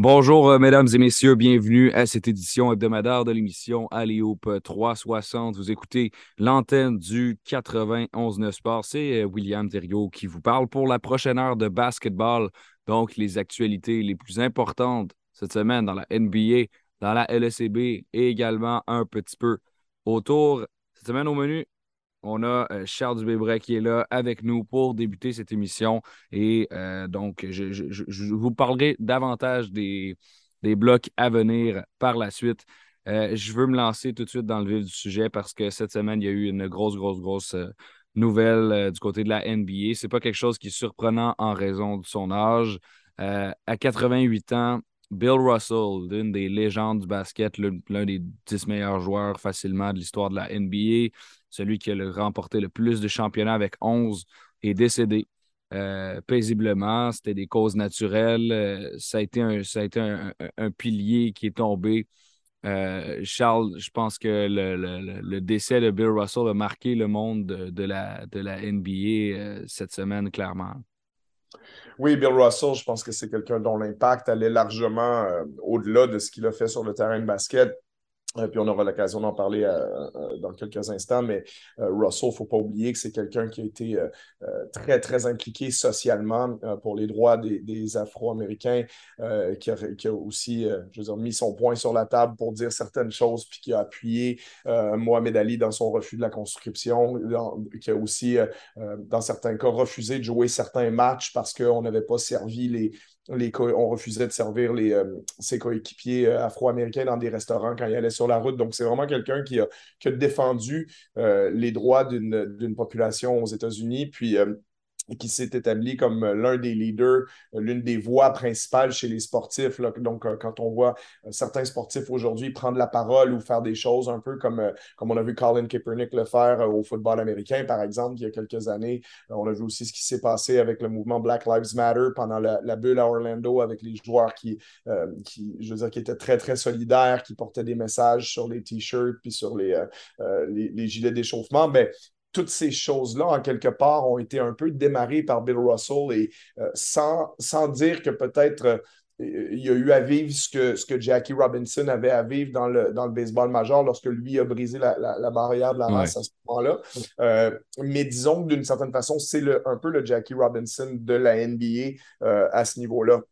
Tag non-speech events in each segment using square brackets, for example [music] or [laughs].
Bonjour, euh, mesdames et messieurs, bienvenue à cette édition hebdomadaire de l'émission Alléoupe 360. Vous écoutez l'antenne du 91 Sport. C'est euh, William Thériault qui vous parle pour la prochaine heure de basketball. Donc, les actualités les plus importantes cette semaine dans la NBA, dans la LECB et également un petit peu autour. Cette semaine au menu, on a euh, Charles Dubébret qui est là avec nous pour débuter cette émission. Et euh, donc, je, vous parlerai davantage des, blocs à venir par la suite. Euh, je veux me lancer tout de suite dans le vif du sujet parce que cette semaine, il y a eu une grosse, grosse, grosse nouvelle du côté de la NBA. Ce n'est pas quelque chose qui est surprenant en raison de son âge. à 88 ans, Bill Russell, l'une des légendes du basket, l'un des dix meilleurs joueurs facilement de l'histoire de la NBA, celui qui a remporté le plus de championnats avec 11, est décédé euh, paisiblement. C'était des causes naturelles. Euh, ça a été, un, pilier qui est tombé. Euh, Charles, je pense que le, décès de Bill Russell a marqué le monde de la NBA cette semaine, clairement. Oui, Bill Russell, je pense que c'est quelqu'un dont l'impact allait largement au-delà de ce qu'il a fait sur le terrain de basket. Euh, puis on aura l'occasion d'en parler euh, euh, dans quelques instants, mais Russell, il ne faut pas oublier que c'est quelqu'un qui a été très, très impliqué socialement pour les droits des, Afro-Américains, qui, a, aussi, je veux dire, mis son point sur la table pour dire certaines choses, puis qui a appuyé Mohamed Ali dans son refus de la conscription, qui a aussi, dans certains cas, refusé de jouer certains matchs parce qu'on n'avait pas servi les, on refusait de servir les, euh, ses coéquipiers euh, afro-américains dans des restaurants quand il allait sur la route. Donc, c'est vraiment quelqu'un qui a, défendu euh, les droits d'une population aux États-Unis. Puis, qui s'est établi comme euh, l'un des leaders, euh, l'une des voix principales chez les sportifs. Donc, euh, quand on voit certains sportifs aujourd'hui prendre la parole ou faire des choses un peu comme, comme on a vu Colin Kaepernick le faire au football américain, par exemple, il y a quelques années. On a vu aussi ce qui s'est passé avec le mouvement Black Lives Matter pendant la, bulle à Orlando avec les joueurs qui, qui, je veux dire, qui étaient très, très solidaires, qui portaient des messages sur les t-shirts puis sur les, les, gilets d'échauffement. Mais toutes ces choses-là, en quelque part, ont été un peu démarrées par Bill Russell et euh, sans, sans, dire que peut-être euh, il y a eu à vivre ce que, ce que Jackie Robinson avait à vivre dans le, dans le baseball majeur lorsque lui a brisé la, la, barrière de la race à ce moment-là. Euh, mais disons que d'une certaine façon, c'est un peu le Jackie Robinson de la NBA à ce niveau-là.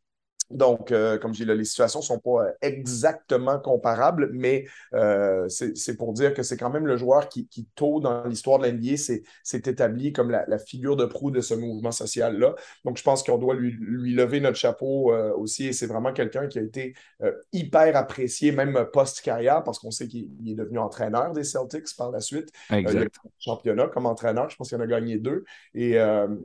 Donc, euh, comme je dis, les situations ne sont pas euh, exactement comparables, mais euh, c'est pour dire que c'est quand même le joueur qui, tôt dans l'histoire de l'NBA, s'est établi comme la, figure de proue de ce mouvement social-là. Donc, je pense qu'on doit lui, lever notre chapeau aussi, et c'est vraiment quelqu'un qui a été hyper apprécié, même post-carrière, parce qu'on sait qu'il est devenu entraîneur des Celtics par la suite. Exact. championnat comme entraîneur, je pense qu'il en a gagné deux. Et,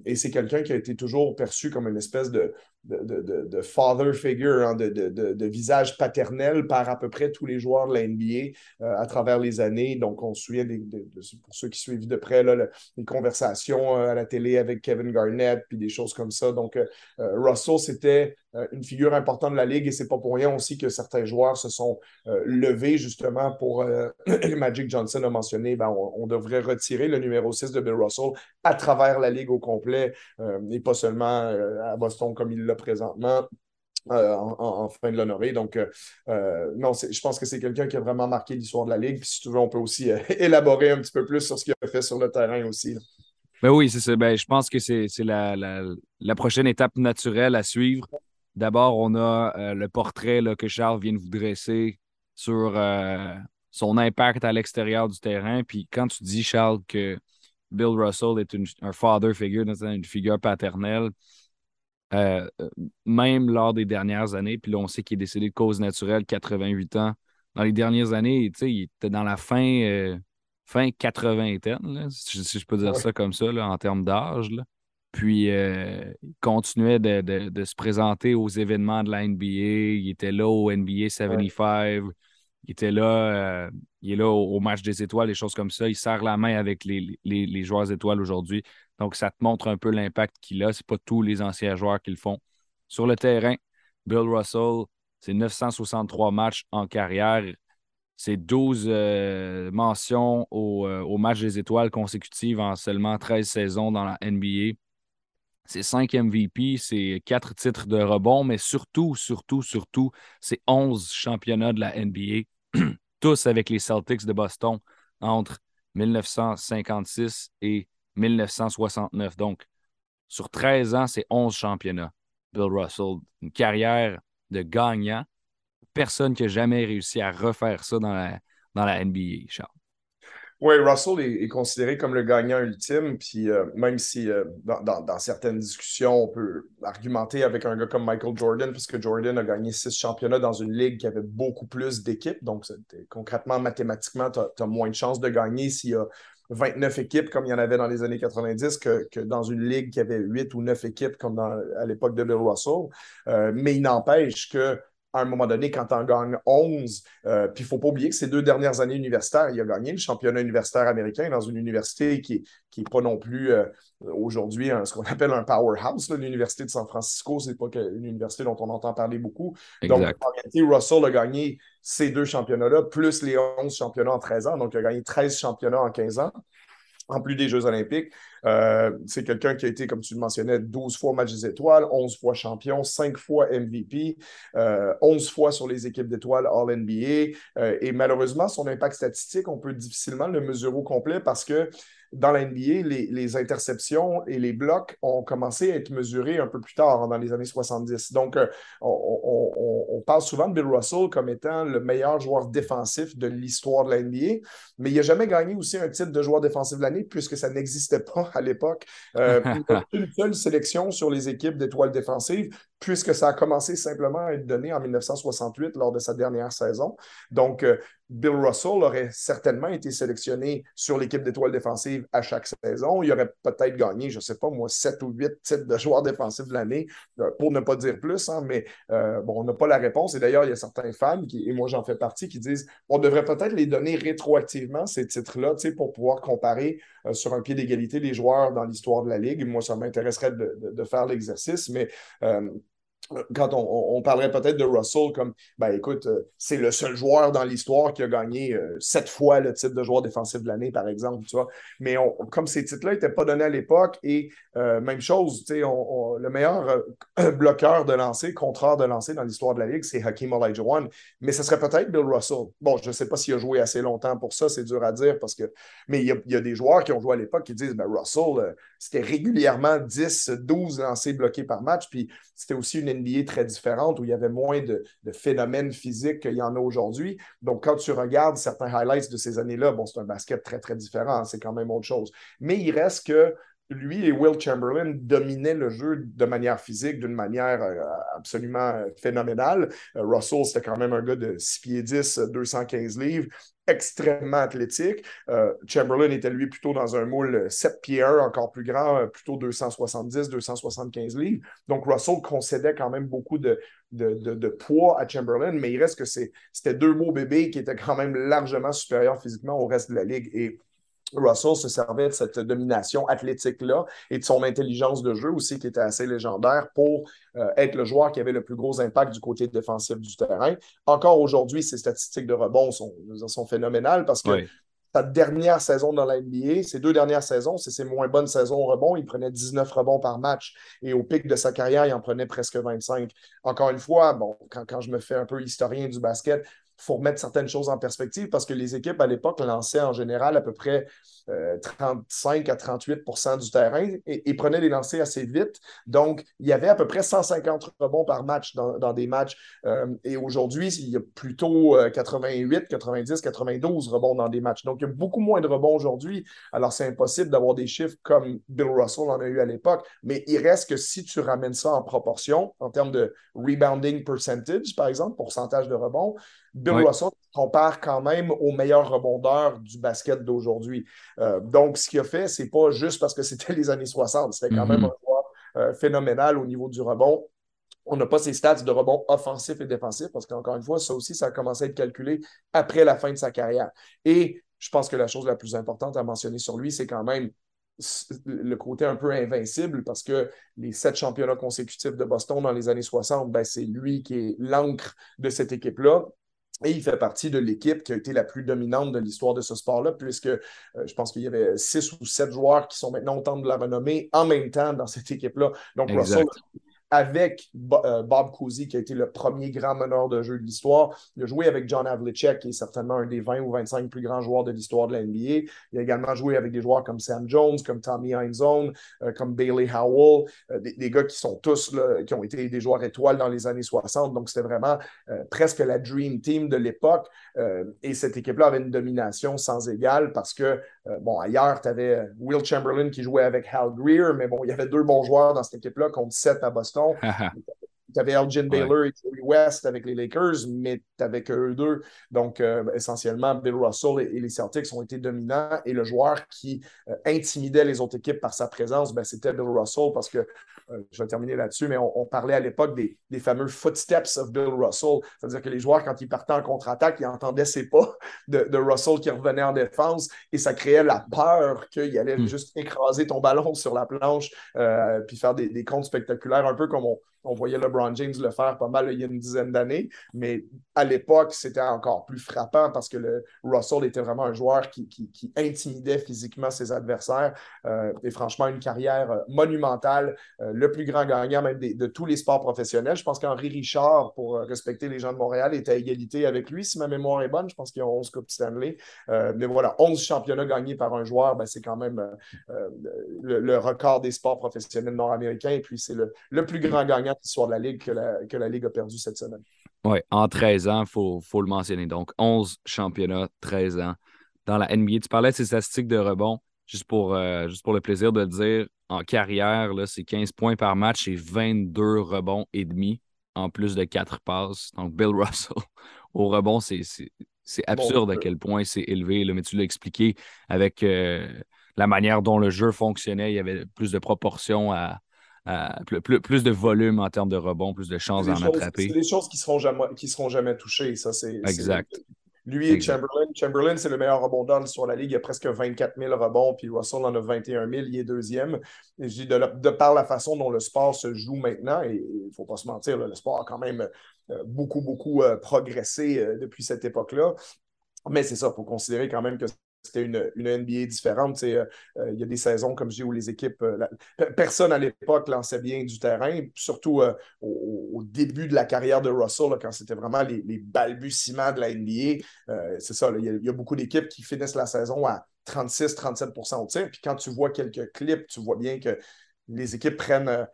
et c'est quelqu'un qui a été toujours perçu comme une espèce de, de, de, father figure, hein, de, visage paternel par à peu près tous les joueurs de la NBA euh, à travers les années. Donc, on se souvient, pour ceux qui suivent de près, là, les conversations euh, à la télé avec Kevin Garnett, puis des choses comme ça. Donc, euh, Russell, c'était une figure importante de la Ligue et c'est pas pour rien aussi que certains joueurs se sont euh, levés justement pour euh, [clears throat] Magic Johnson a mentionné ben, on, devrait retirer le numéro 6 de Bill Russell à travers la Ligue au complet et pas seulement à Boston comme il l'a présentement. en, fin de l'honorer. Donc, non, je pense que c'est quelqu'un qui a vraiment marqué l'histoire de la Ligue. Puis, si tu veux, on peut aussi [laughs] élaborer un petit peu plus sur ce qu'il a fait sur le terrain aussi. Ben oui, c'est ça. Ben, je pense que c'est la, la, prochaine étape naturelle à suivre. D'abord, on a euh, le portrait là, que Charles vient de vous dresser sur euh, son impact à l'extérieur du terrain. Puis quand tu dis, Charles, que Bill Russell est un father figure, une figure paternelle, euh, même lors des dernières années, puis là, on sait qu'il est décédé de cause naturelle, 88 ans. Dans les dernières années, il était dans la fin, fin 80 si, si, je peux dire ça comme ça, en termes d'âge. Puis, euh, il continuait de, se présenter aux événements de la NBA. Il était là au NBA 75. Il était là, euh, il est là au, match des étoiles, des choses comme ça. Il serre la main avec les, joueurs étoiles aujourd'hui. Donc, ça te montre un peu l'impact qu'il a. Ce pas tous les anciens joueurs qui le font. Sur le terrain, Bill Russell, c'est 963 matchs en carrière. C'est 12 euh, mentions au, au match des étoiles consécutives en seulement 13 saisons dans la NBA c'est cinq MVP, c'est quatre titres de rebond, mais surtout, surtout, surtout, c'est 11 championnats de la NBA, [clears throat] tous avec les Celtics de Boston entre 1956 et 1969. Donc, sur 13 ans, c'est 11 championnats. Bill Russell, une carrière de gagnant. Personne qui a jamais réussi à refaire ça dans la, dans la NBA, Charles. Oui, Russell est, considéré comme le gagnant ultime, puis euh, même si euh, dans, certaines discussions, on peut argumenter avec un gars comme Michael Jordan, parce que Jordan a gagné six championnats dans une ligue qui avait beaucoup plus d'équipes, donc concrètement, mathématiquement, tu as, moins de chances de gagner s'il y a 29 équipes comme il y en avait dans les années 90 que, dans une ligue qui avait 8 ou 9 équipes comme à l'époque de Bill Russell. Euh, mais il n'empêche que à un moment donné, quand tu en gagnes 11, euh, puis il ne faut pas oublier que ces deux dernières années universitaires, il a gagné le championnat universitaire américain dans une université qui n'est pas non plus euh, aujourd'hui ce qu'on appelle un powerhouse. L'université de San Francisco, ce n'est pas une université dont on entend parler beaucoup. Donc, en réalité, Russell a gagné ces deux championnats-là, plus les 11 championnats en 13 ans. Donc, il a gagné 13 championnats en 15 ans en plus des Jeux olympiques. Euh, c'est quelqu'un qui a été, comme tu le mentionnais, 12 fois match des étoiles, 11 fois champion, 5 fois MVP, 11 euh, fois sur les équipes d'étoiles All-NBA. Euh, et malheureusement, son impact statistique, on peut difficilement le mesurer au complet parce que dans la NBA, les, interceptions et les blocs ont commencé à être mesurés un peu plus tard, dans les années 70. Donc, euh, on, parle souvent de Bill Russell comme étant le meilleur joueur défensif de l'histoire de la NBA, mais il n'a jamais gagné aussi un titre de joueur défensif de l'année puisque ça n'existait pas [laughs] à l'époque. Euh, [laughs] une seule sélection sur les équipes d'étoiles défensives puisque ça a commencé simplement à être donné en 1968 lors de sa dernière saison. Donc, euh, Bill Russell aurait certainement été sélectionné sur l'équipe d'étoiles défensives à chaque saison. Il aurait peut-être gagné, je ne sais pas moi, sept ou huit titres de joueurs défensifs de l'année, euh, pour ne pas dire plus, hein, mais euh, bon, on n'a pas la réponse. Et d'ailleurs, il y a certains fans, et moi j'en fais partie, qui disent on devrait peut-être les donner rétroactivement, ces titres-là, pour pouvoir comparer sur un pied d'égalité les joueurs dans l'histoire de la Ligue. Moi, ça m'intéresserait de, faire l'exercice, mais quand on, parlerait peut-être de Russell comme, ben écoute, euh, c'est le seul joueur dans l'histoire qui a gagné euh, sept fois le titre de joueur défensif de l'année, par exemple, tu vois. Mais comme ces titres-là n'étaient pas donnés à l'époque, et euh, même chose, tu sais, le meilleur [clears throat] bloqueur de lancer, contreur de lancer dans l'histoire de la Ligue, c'est Hakeem Olajuwon. Mais ce serait peut-être Bill Russell. Bon, je ne sais pas s'il a joué assez longtemps pour ça, c'est dur à dire, parce que... Mais il y, a, des joueurs qui ont joué à l'époque qui disent, ben Russell, c'était régulièrement 10, 12 lancers bloqués par match, puis c'était aussi une NBA très différente où il y avait moins de, phénomènes physiques qu'il y en a aujourd'hui. Donc, quand tu regardes certains highlights de ces années-là, bon, c'est un basket très, très différent, hein, c'est quand même autre chose. Mais il reste que lui et Will Chamberlain dominaient le jeu de manière physique, d'une manière euh, absolument phénoménale. Euh, Russell, c'était quand même un gars de 6 pieds 10, 215 livres, extrêmement athlétique. Chamberlain était lui plutôt dans un moule 7 pieds 1, encore plus grand, plutôt 270, 275 livres. Donc Russell concédait quand même beaucoup de, poids à Chamberlain, mais il reste que c'était deux beaux bébés qui étaient quand même largement supérieurs physiquement au reste de la ligue. Russell se servait de cette domination athlétique-là et de son intelligence de jeu aussi qui était assez légendaire pour euh, être le joueur qui avait le plus gros impact du côté défensif du terrain. Encore aujourd'hui, ses statistiques de rebond sont, sont phénoménales parce que sa dernière saison dans la NBA, ses deux dernières saisons, c'est ses moins bonnes saisons au rebond. Il prenait 19 rebonds par match et au pic de sa carrière, il en prenait presque 25. Encore une fois, bon, quand, quand je me fais un peu historien du basket, faut remettre certaines choses en perspective parce que les équipes à l'époque lançaient en général à peu près 35 euh, à 38% du terrain et, prenaient des lancers assez vite. Donc, il y avait à peu près 150 rebonds par match dans, des matchs. Euh, et aujourd'hui, il y a plutôt 88, 90, 92 rebonds dans des matchs. Donc, il y a beaucoup moins de rebonds aujourd'hui. Alors, c'est impossible d'avoir des chiffres comme Bill Russell en a eu à l'époque. Mais il reste que si tu ramènes ça en proportion, en termes de rebounding percentage, par exemple, pourcentage de rebonds, Bill Russell compare quand même au meilleur rebondeur du basket d'aujourd'hui. Euh, donc, ce qu'il a fait, c'est pas juste parce que c'était les années 60, c'était quand même mm-hmm. un joueur euh, phénoménal au niveau du rebond. On n'a pas ses stats de rebond offensif et défensif parce qu'encore une fois, ça aussi, ça a commencé à être calculé après la fin de sa carrière. Et je pense que la chose la plus importante à mentionner sur lui, c'est quand même le côté un peu invincible parce que les sept championnats consécutifs de Boston dans les années 60, ben, c'est lui qui est l'encre de cette équipe-là. Et il fait partie de l'équipe qui a été la plus dominante de l'histoire de ce sport-là, puisque euh, je pense qu'il y avait six ou sept joueurs qui sont maintenant au temps de la renommée en même temps dans cette équipe-là. Donc, Russell avec euh, Bob Cousy, qui a été le premier grand meneur de jeu de l'histoire. Il a joué avec John Havlicek, qui est certainement un des 20 ou 25 plus grands joueurs de l'histoire de la NBA. Il a également joué avec des joueurs comme Sam Jones, comme Tommy Heinzone, euh, comme Bailey Howell, euh, des, gars qui sont tous, là, qui ont été des joueurs étoiles dans les années 60. Donc, c'était vraiment presque la Dream Team de l'époque. et cette équipe-là avait une domination sans égale parce que, bon, ailleurs, tu avais Will Chamberlain qui jouait avec Hal Greer, mais bon, il y avait deux bons joueurs dans cette équipe-là contre sept à Boston. [laughs] tu avais Elgin Baylor et Jerry West avec les Lakers, mais tu n'avais qu'eux deux. Donc, euh, essentiellement, Bill Russell et, les Celtics ont été dominants. Et le joueur qui euh, intimidait les autres équipes par sa présence, ben, c'était Bill Russell parce que, euh, je vais terminer là-dessus, mais on, parlait à l'époque des, fameux footsteps of Bill Russell. C'est-à-dire que les joueurs, quand ils partaient en contre-attaque, ils entendaient ses pas de, Russell qui revenait en défense et ça créait la peur qu'il allait hmm. juste écraser ton ballon sur la planche puis faire des, des comptes spectaculaires, un peu comme on, on voyait LeBron James le faire pas mal il y a une dizaine d'années, mais à l'époque, c'était encore plus frappant parce que le Russell était vraiment un joueur qui, intimidait physiquement ses adversaires. Euh, et franchement, une carrière euh, monumentale, euh, le plus grand gagnant même de tous les sports professionnels. Je pense qu'Henri Richard, pour respecter les gens de Montréal, était à égalité avec lui, si ma mémoire est bonne. Je pense qu'il y a 11 Coupes Stanley. mais voilà, 11 championnats gagnés par un joueur, ben, c'est quand même le, record des sports professionnels nord-américains. Et puis, c'est le, le plus grand gagnant l'histoire de la Ligue que la, que la Ligue a perdu cette semaine. Oui, en 13 ans, il faut, faut, le mentionner. Donc, 11 championnats, 13 ans. Dans la NBA, tu parlais de ces statistiques de rebond, juste pour, euh, juste pour le plaisir de le dire. En carrière, c'est 15 points par match et 22 rebonds et demi, en plus de 4 passes. Donc, Bill [laughs] Russell au rebond, c'est absurde à quel point c'est élevé. Là, mais tu l'as expliqué avec euh, la manière dont le jeu fonctionnait. Il y avait plus de proportions à, euh, plus, de volume en termes de rebond, plus de chances d'en attraper. C'est des choses qui ne seront, jamais, qui seront jamais touchées. Ça, c'est, exact. Lui et Chamberlain. Chamberlain, c'est le meilleur rebondeur sur la Ligue. Il a presque 24 000 rebonds, puis Russell en a 21 000. Il est deuxième. Et je dis de, de, par la façon dont le sport se joue maintenant, et il ne faut pas se mentir, le sport a quand même euh, beaucoup, beaucoup euh, progressé depuis cette époque-là. Mais c'est ça, il faut considérer quand même que c'était une, une, NBA différente. Euh, euh, il y a des saisons comme je dis où les équipes. Euh, personne à l'époque lançait bien du terrain, surtout au, début de la carrière de Russell, quand c'était vraiment les, balbutiements de la NBA. c'est ça, il y, a beaucoup d'équipes qui finissent la saison à 36-37% au tir. Puis quand tu vois quelques clips, tu vois bien que les équipes prennent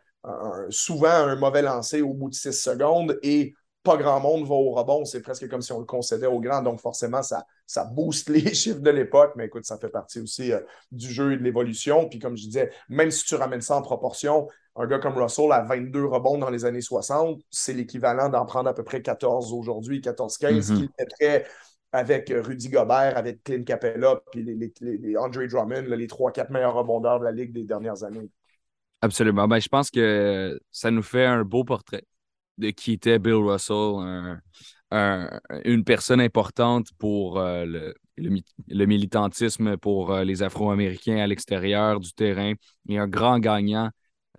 souvent un mauvais lancer au bout de 6 secondes et pas grand monde va au rebond. C'est presque comme si on le concédait au grand. Donc, forcément, ça, ça booste les [laughs] chiffres de l'époque. Mais écoute, ça fait partie aussi euh, du jeu et de l'évolution. Puis, comme je disais, même si tu ramènes ça en proportion, un gars comme Russell à 22 rebonds dans les années 60, c'est l'équivalent d'en prendre à peu près 14 aujourd'hui, 14-15, mm-hmm. qui mettrait avec Rudy Gobert, avec Clint Capella, puis les, les, Andre Drummond, les 3-4 meilleurs rebondeurs de la Ligue des dernières années. Absolument. Ben, je pense que ça nous fait un beau portrait de qui était Bill Russell, une personne importante pour euh, le, militantisme pour euh, les Afro-Américains à l'extérieur du terrain et un grand gagnant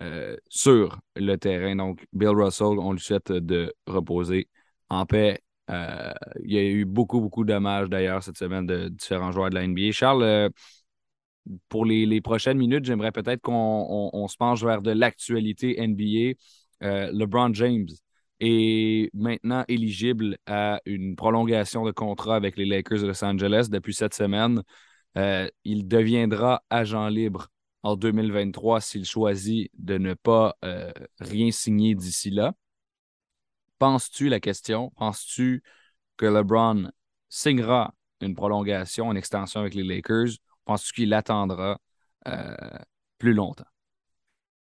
euh, sur le terrain. Donc, Bill Russell, on lui souhaite de reposer en paix. il y a eu beaucoup, beaucoup d'hommages d'ailleurs cette semaine de différents joueurs de la NBA. Charles, pour les, prochaines minutes, j'aimerais peut-être qu'on se penche vers de l'actualité NBA. LeBron James est maintenant éligible à une prolongation de contrat avec les Lakers de Los Angeles depuis cette semaine. Euh, il deviendra agent libre en 2023 s'il choisit de ne pas euh, rien signer d'ici là. Penses-tu la question? Penses-tu que LeBron signera une prolongation, une extension avec les Lakers? Penses-tu qu'il attendra euh, plus longtemps?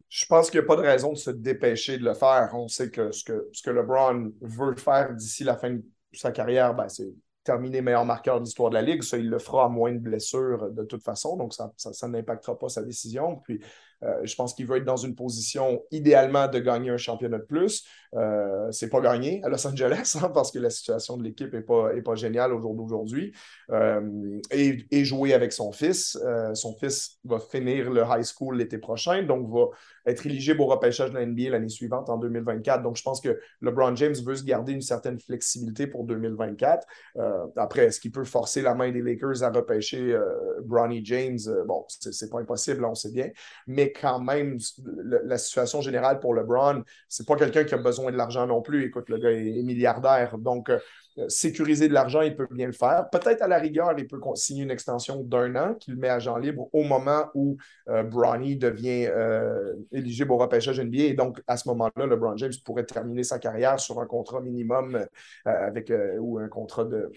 Je pense qu'il n'y a pas de raison de se dépêcher de le faire. On sait que ce que, ce que LeBron veut faire d'ici la fin de sa carrière, ben, c'est terminer meilleur marqueur de l'histoire de la Ligue. Ça, il le fera à moins de blessures de toute façon, donc ça, ça, n'impactera pas sa décision. Puis je pense qu'il veut être dans une position idéalement de gagner un championnat de plus. Euh, c'est pas gagné à Los Angeles hein, parce que la situation de l'équipe n'est pas, est pas géniale au jour d'aujourd'hui. Euh, et, jouer avec son fils. Euh, son fils va finir le high school l'été prochain, donc va être éligible au repêchage de la NBA l'année suivante en 2024. Donc, je pense que LeBron James veut se garder une certaine flexibilité pour 2024. après, est-ce qu'il peut forcer la main des Lakers à repêcher Bronny James? bon, c'est pas impossible, on sait bien. Mais quand même, la situation générale pour LeBron, c'est pas quelqu'un qui a besoin de l'argent non plus. Écoute, le gars est, milliardaire. Donc, euh, sécuriser de l'argent, il peut bien le faire. Peut-être à la rigueur, il peut signer une extension d'un an qu'il met agent libre au moment où euh, Bronny devient euh, éligible au repêchage NBA. Et donc, à ce moment-là, LeBron James pourrait terminer sa carrière sur un contrat minimum avec ou un contrat de,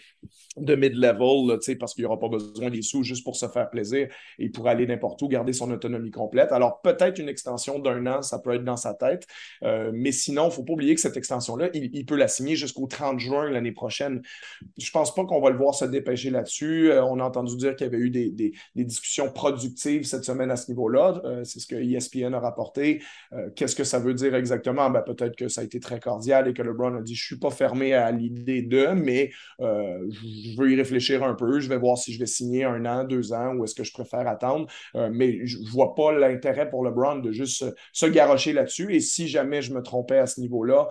de mid-level, parce qu'il n'y aura pas besoin des sous juste pour se faire plaisir. Et il pourrait aller n'importe où, garder son autonomie complète. Alors, peut-être une extension d'un an, ça peut être dans sa tête. mais sinon, il ne faut pas oublier que cette extension-là, il peut la signer jusqu'au 30 juin l'année prochaine prochaine. Je pense pas qu'on va le voir se dépêcher là-dessus. Euh, on a entendu dire qu'il y avait eu des, discussions productives cette semaine à ce niveau-là. Euh, c'est ce que ESPN a rapporté. Euh, qu'est-ce que ça veut dire exactement? Ben, peut-être que ça a été très cordial et que LeBron a dit Je ne suis pas fermé à l'idée de, mais je veux y réfléchir un peu. Je vais voir si je vais signer un an, deux ans ou est-ce que je préfère attendre. mais je ne vois pas l'intérêt pour LeBron de juste se garrocher là-dessus. Et si jamais je me trompais à ce niveau-là,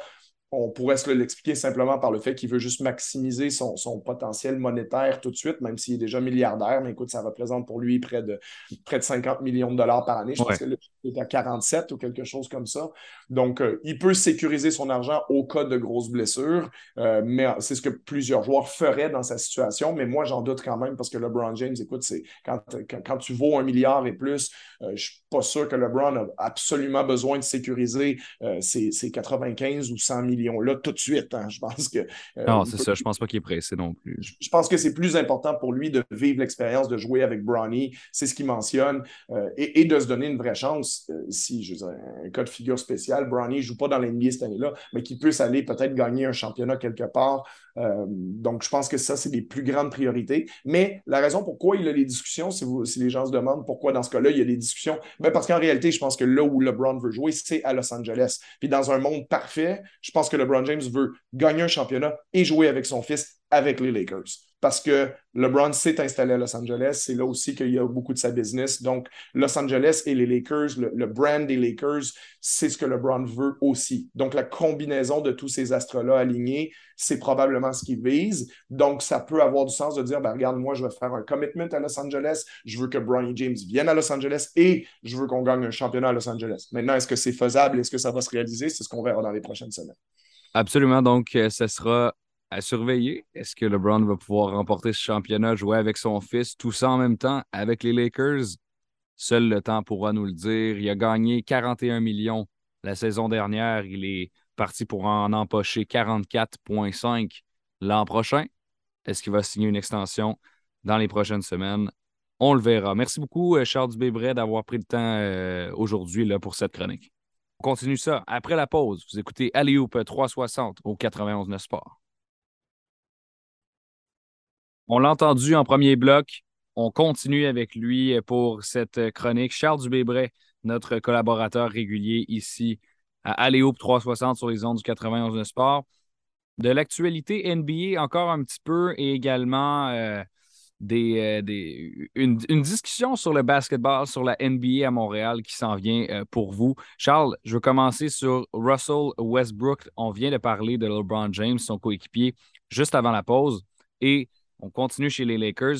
on pourrait se l'expliquer simplement par le fait qu'il veut juste maximiser son, potentiel monétaire tout de suite, même s'il est déjà milliardaire. Mais écoute, ça représente pour lui près de, près de 50 millions de dollars par année. Je pense qu'il est à 47 ou quelque chose comme ça. Donc, euh, il peut sécuriser son argent au cas de grosses blessures, euh, mais c'est ce que plusieurs joueurs feraient dans sa situation. Mais moi, j'en doute quand même parce que LeBron James, écoute, c'est quand, quand, tu vaux un milliard et plus, euh, je ne suis pas sûr que LeBron a absolument besoin de sécuriser ses, ses 95 ou 100 millions là tout de suite. Hein. Je pense que. Euh, non, c'est ça. Je pense pas qu'il est pressé non plus. Je, pense que c'est plus important pour lui de vivre l'expérience de jouer avec Bronny. C'est ce qu'il mentionne. Euh, et, de se donner une vraie chance. Euh, si, je veux dire, un cas de figure spécial, Bronny ne joue pas dans l'NBA cette année-là, mais qu'il puisse aller peut-être gagner un championnat quelque part. Donc, je pense que ça, c'est les plus grandes priorités. Mais la raison pourquoi il a les discussions, si, si les gens se demandent pourquoi dans ce cas-là, il y a des discussions, ben parce qu'en réalité, je pense que là où LeBron veut jouer, c'est à Los Angeles. Puis dans un monde parfait, je pense que LeBron James veut gagner un championnat et jouer avec son fils avec les Lakers. Parce que LeBron s'est installé à Los Angeles, c'est là aussi qu'il y a beaucoup de sa business. Donc, Los Angeles et les Lakers, le, brand des Lakers, c'est ce que LeBron veut aussi. Donc, la combinaison de tous ces astres-là alignés, c'est probablement ce qu'il vise. Donc, ça peut avoir du sens de dire, ben, regarde, moi, je vais faire un commitment à Los Angeles, je veux que Bronny James vienne à Los Angeles et je veux qu'on gagne un championnat à Los Angeles. Maintenant, est-ce que c'est faisable? Est-ce que ça va se réaliser? C'est ce qu'on verra dans les prochaines semaines. Absolument. Donc, euh, ce sera à surveiller. Est-ce que LeBron va pouvoir remporter ce championnat, jouer avec son fils, tout ça en même temps avec les Lakers? Seul le temps pourra nous le dire. Il a gagné 41 millions la saison dernière. Il est parti pour en empocher 44,5 l'an prochain. Est-ce qu'il va signer une extension dans les prochaines semaines? On le verra. Merci beaucoup, euh, Charles Dubébret, d'avoir pris le temps euh, aujourd'hui pour cette chronique. On continue ça après la pause. Vous écoutez Alley-Oop 360 au 91 Sport. On l'a entendu en premier bloc. On continue avec lui pour cette chronique. Charles Dubébret, notre collaborateur régulier ici à Alley-Oop 360 sur les ondes du 91 Sport. De l'actualité NBA encore un petit peu et également euh, des, euh, une, discussion sur le basketball, sur la NBA à Montréal qui s'en vient euh, pour vous. Charles, je veux commencer sur Russell Westbrook. On vient de parler de LeBron James, son coéquipier, juste avant la pause. Et on continue chez les Lakers.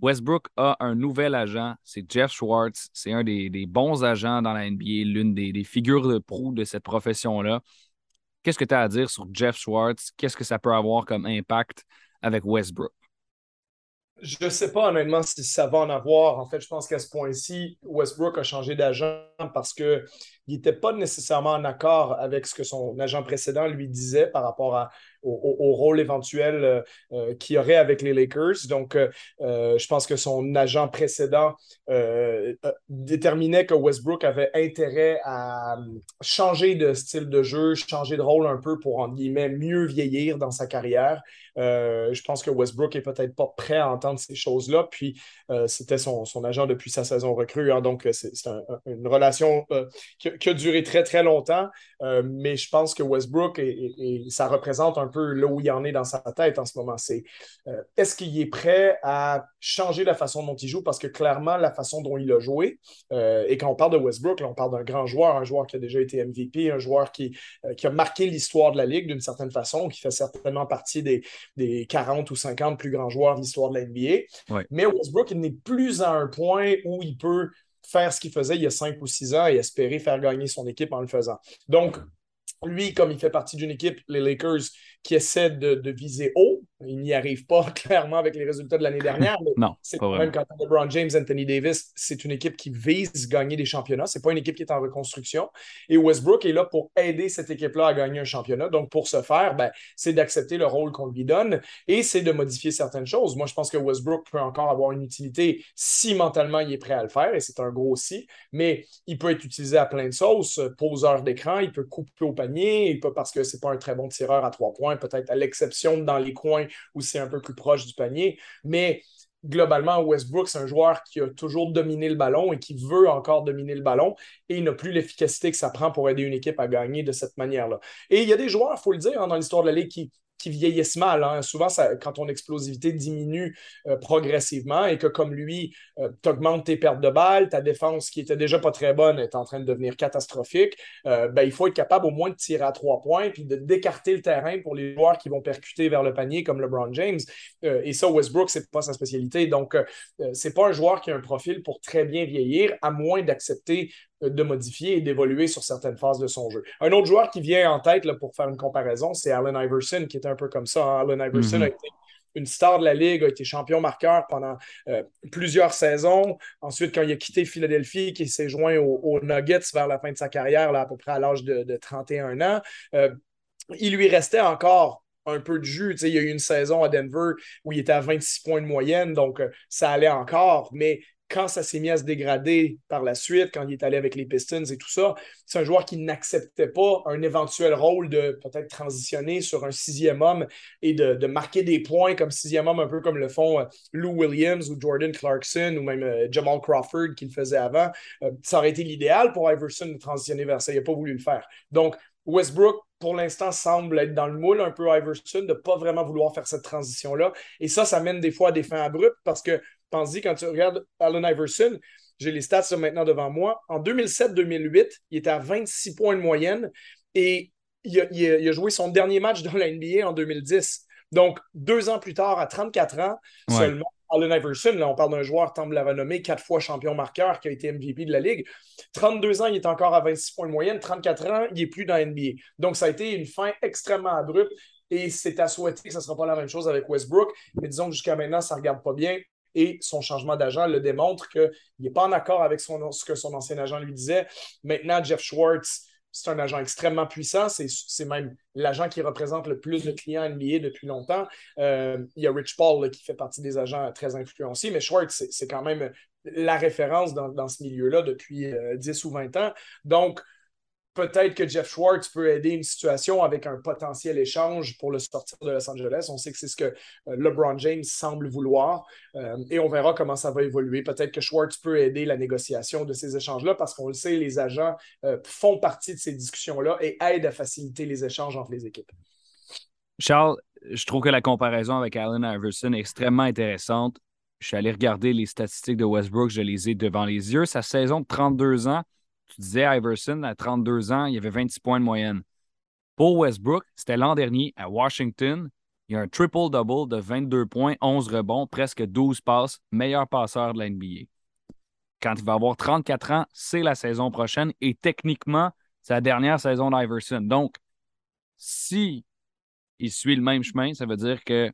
Westbrook a un nouvel agent, c'est Jeff Schwartz. C'est un des, bons agents dans la NBA, l'une des, des, figures de proue de cette profession-là. Qu'est-ce que tu as à dire sur Jeff Schwartz? Qu'est-ce que ça peut avoir comme impact avec Westbrook? Je ne sais pas honnêtement si ça va en avoir. En fait, je pense qu'à ce point-ci, Westbrook a changé d'agent parce que il n'était pas nécessairement en accord avec ce que son agent précédent lui disait par rapport à, au, rôle éventuel euh, euh, qu'il aurait avec les Lakers. Donc, euh, je pense que son agent précédent déterminait que Westbrook avait intérêt à changer de style de jeu, changer de rôle un peu pour, en guillemets, mieux vieillir dans sa carrière. je pense que Westbrook est peut-être pas prêt à entendre ces choses-là. Puis, c'était son, agent depuis sa saison recrue. Hein. donc, c'est une relation qui, a duré très, très longtemps. mais je pense que Westbrook, et ça représente un peu là où il en est dans sa tête en ce moment. C'est euh, est-ce qu'il est prêt à changer la façon dont il joue? Parce que clairement, la façon dont il a joué, euh, et quand on parle de Westbrook, on parle d'un grand joueur, un joueur qui a déjà été MVP, un joueur qui, euh, qui a marqué l'histoire de la Ligue d'une certaine façon, qui fait certainement partie des, des 40 ou 50 plus grands joueurs de l'histoire de la NBA. Mais Westbrook, il n'est plus à un point où il peut faire ce qu'il faisait il y a 5 ou 6 ans et espérer faire gagner son équipe en le faisant. Donc, lui, comme il fait partie d'une équipe, les Lakers, qui essaie de, viser haut. Il n'y arrive pas [laughs] clairement avec les résultats de l'année dernière. Mais non, c'est quand même quand LeBron James, Anthony Davis, c'est une équipe qui vise gagner des championnats. C'est pas une équipe qui est en reconstruction. Et Westbrook est là pour aider cette équipe-là à gagner un championnat. Donc, pour ce faire, ben, c'est d'accepter le rôle qu'on lui donne et c'est de modifier certaines choses. Moi, je pense que Westbrook peut encore avoir une utilité si mentalement il est prêt à le faire, et c'est un gros si, mais il peut être utilisé à plein de sauces, poseur d'écran, il peut couper au panier, il peut parce que c'est pas un très bon tireur à trois points peut-être à l'exception dans les coins où c'est un peu plus proche du panier. Mais globalement, Westbrook, c'est un joueur qui a toujours dominé le ballon et qui veut encore dominer le ballon et il n'a plus l'efficacité que ça prend pour aider une équipe à gagner de cette manière-là. Et il y a des joueurs, il faut le dire, hein, dans l'histoire de la Ligue qui qui vieillissent mal. Hein. Souvent, quand ton explosivité diminue euh, progressivement et que, comme lui, euh, tu augmentes tes pertes de balles, ta défense qui était déjà pas très bonne est en train de devenir catastrophique, euh, ben, il faut être capable au moins de tirer à trois points puis d'écarter le terrain pour les joueurs qui vont percuter vers le panier comme LeBron James. et ça, Westbrook, c'est pas sa spécialité. Donc, c'est pas un joueur qui a un profil pour très bien vieillir, à moins d'accepter de modifier et d'évoluer sur certaines phases de son jeu. Un autre joueur qui vient en tête là, pour faire une comparaison, c'est Allen Iverson, qui est un peu comme ça. Hein. Allen Iverson mhm. a été une star de la Ligue, a été champion marqueur pendant euh, plusieurs saisons. Ensuite, quand il a quitté Philadelphie, qui s'est joint aux, Nuggets vers la fin de sa carrière, là, à peu près à l'âge de, 31 ans, euh, il lui restait encore un peu de jus. il y a eu une saison à Denver où il était à 26 points de moyenne, donc euh, ça allait encore. Mais quand ça s'est mis à se dégrader par la suite, quand il est allé avec les Pistons et tout ça, c'est un joueur qui n'acceptait pas un éventuel rôle de peut-être transitionner sur un sixième homme et de, marquer des points comme sixième homme, un peu comme le font euh, Lou Williams ou Jordan Clarkson ou même euh, Jamal Crawford qui le faisait avant. Euh, ça aurait été l'idéal pour Iverson de transitionner vers ça. Il n'a pas voulu le faire. Donc, Westbrook, pour l'instant, semble être dans le moule un peu Iverson, de ne pas vraiment vouloir faire cette transition-là. Et ça, ça mène des fois à des fins abruptes parce que, pense-y, quand tu regardes Allen Iverson, j'ai les stats maintenant devant moi. En 2007-2008, il était à 26 points de moyenne et il a, joué son dernier match dans la NBA en 2010. Donc, deux ans plus tard, à 34 ans seulement, Allen Iverson, là, on parle d'un joueur temple la renommée, quatre fois champion marqueur qui a été MVP de la Ligue. 32 ans, il est encore à 26 points de moyenne. 34 ans, il n'est plus dans NBA. Donc, ça a été une fin extrêmement abrupte et c'est à souhaiter que ce ne sera pas la même chose avec Westbrook. Mais disons que jusqu'à maintenant, ça ne regarde pas bien. Et son changement d'agent le démontre qu'il n'est pas en accord avec ce que son ancien agent lui disait. Maintenant, Jeff Schwartz, c'est un agent extrêmement puissant. C'est même l'agent qui représente le plus de clients NBA depuis longtemps. Euh, il y a Rich Paul qui fait partie des agents très influencés, mais Schwartz, c'est quand même la référence dans, ce milieu-là depuis 10 euh, ou 20 ans. Donc, peut-être que Jeff Schwartz peut aider une situation avec un potentiel échange pour le sortir de Los Angeles. On sait que c'est ce que euh, LeBron James semble vouloir euh, et on verra comment ça va évoluer. Peut-être que Schwartz peut aider la négociation de ces échanges-là parce qu'on le sait, les agents euh, font partie de ces discussions-là et aident à faciliter les échanges entre les équipes. Charles, je trouve que la comparaison avec Allen Iverson est extrêmement intéressante. Je suis allé regarder les statistiques de Westbrook, je les ai devant les yeux. Sa saison de 32 ans, tu disais Iverson, à 32 ans, il avait 26 points de moyenne. Pour Westbrook, c'était l'an dernier à Washington. Il y a un triple-double de 22 points, 11 rebonds, presque 12 passes, meilleur passeur de la NBA. Quand il va avoir 34 ans, c'est la saison prochaine et techniquement, c'est la dernière saison d'Iverson. Donc, si il suit le même chemin, ça veut dire que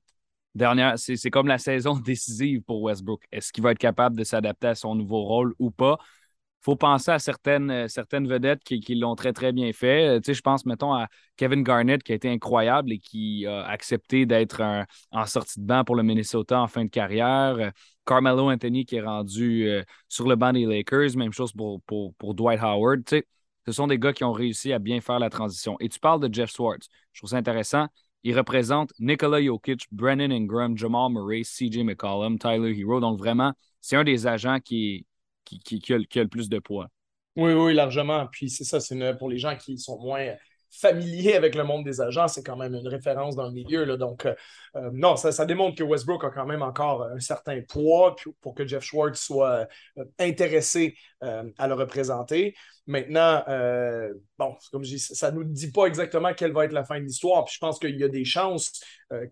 dernière, c'est comme la saison [laughs] décisive pour Westbrook. Est-ce qu'il va être capable de s'adapter à son nouveau rôle ou pas? Faut penser à certaines, euh, certaines vedettes qui, l'ont très, très bien fait. Euh, tu sais, je pense, mettons, à Kevin Garnett qui a été incroyable et qui a accepté d'être en sortie de banc pour le Minnesota en fin de carrière. Euh, Carmelo Anthony qui est rendu sur le banc des Lakers. Même chose pour, pour, Dwight Howard. Tu sais, ce sont des gars qui ont réussi à bien faire la transition. Et tu parles de Jeff Swartz. Je trouve ça intéressant. Il représente Nikola Jokic, Brennan Ingram, Jamal Murray, CJ McCollum, Tyler Hero. Donc, vraiment, c'est un des agents qui, qui, a, le plus de poids. Oui, oui, largement. Puis c'est ça, c'est pour les gens qui sont moins familiers avec le monde des agents, c'est quand même une référence dans le milieu. Là. Donc, euh, euh, non, ça, démontre que Westbrook a quand même encore un certain poids pour que Jeff Schwartz soit euh, intéressé à le représenter. Maintenant, bon, comme je dis, ça ne nous dit pas exactement quelle va être la fin de l'histoire. Puis je pense qu'il y a des chances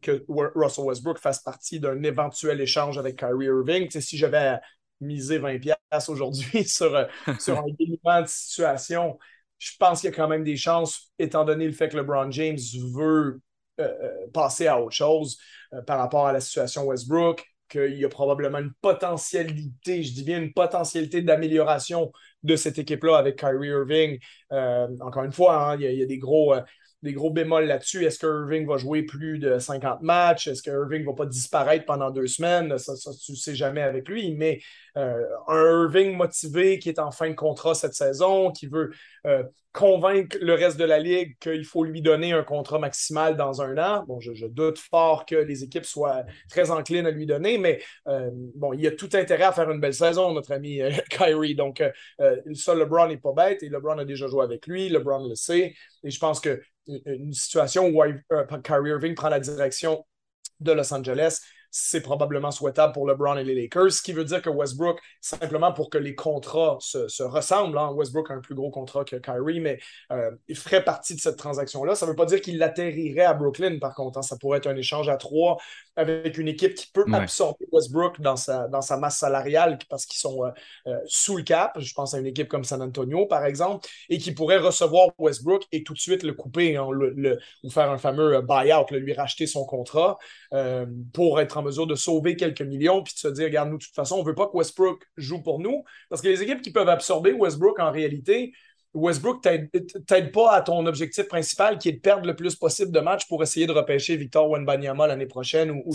que Russell Westbrook fasse partie d'un éventuel échange avec Kyrie Irving. si j'avais miser 20$ aujourd'hui [laughs] sur, euh, sur un dénouement de situation, je pense qu'il y a quand même des chances, étant donné le fait que LeBron James veut euh, euh, passer à autre chose par rapport à la situation Westbrook, qu'il y a probablement une potentialité, je dis bien une potentialité d'amélioration de cette équipe-là avec Kyrie Irving. encore une fois, hein, il, y a, des gros des gros bémols là-dessus. Est-ce que Irving va jouer plus de 50 matchs? Est-ce que Irving va pas disparaître pendant deux semaines? Ça, tu ne sais jamais avec lui. Mais euh, un Irving motivé qui est en fin de contrat cette saison, qui veut euh, convaincre le reste de la Ligue qu'il faut lui donner un contrat maximal dans un an. Bon, je, doute fort que les équipes soient très enclines à lui donner, mais euh, bon, il a tout intérêt à faire une belle saison, notre ami [laughs] Kyrie. Donc, ça, LeBron n'est pas bête et LeBron a déjà joué avec lui. LeBron le sait. Et je pense que une situation où Kyrie Irving prend la direction de Los Angeles, c'est probablement souhaitable pour LeBron et les Lakers, ce qui veut dire que Westbrook, simplement pour que les contrats se, ressemblent, hein, Westbrook a un plus gros contrat que Kyrie, mais euh, il ferait partie de cette transaction-là. Ça ne veut pas dire qu'il atterrirait à Brooklyn, par contre. Hein. ça pourrait être un échange à trois avec une équipe qui peut absorber Westbrook dans sa, dans sa masse salariale parce qu'ils sont euh, euh, sous le cap. Je pense à une équipe comme San Antonio, par exemple, et qui pourrait recevoir Westbrook et tout de suite le couper hein, le, ou faire un fameux buyout, lui racheter son contrat pour être en mesure de sauver quelques millions puis de se dire, regarde, nous, de toute façon, on ne veut pas que Westbrook joue pour nous. Parce que les équipes qui peuvent absorber Westbrook, en réalité, Westbrook t'aide pas à ton objectif principal qui est de perdre le plus possible de matchs pour essayer de repêcher Victor Wenbanyama l'année prochaine ou, ou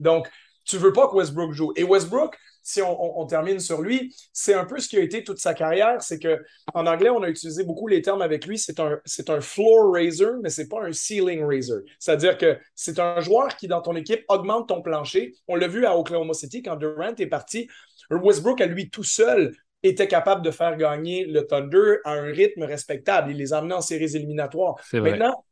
Donc, tu veux pas que Westbrook joue. Et Westbrook, si on, termine sur lui, c'est un peu ce qui a été toute sa carrière. C'est que en anglais, on a utilisé beaucoup les termes avec lui. C'est un, c'est un floor raiser, mais c'est pas un ceiling raiser. C'est-à-dire que c'est un joueur qui, dans ton équipe, augmente ton plancher. On l'a vu à Oklahoma City quand Durant est parti. Westbrook, à lui tout seul, était capable de faire gagner le Thunder à un rythme respectable. Il les a amenés en séries éliminatoires. Maintenant,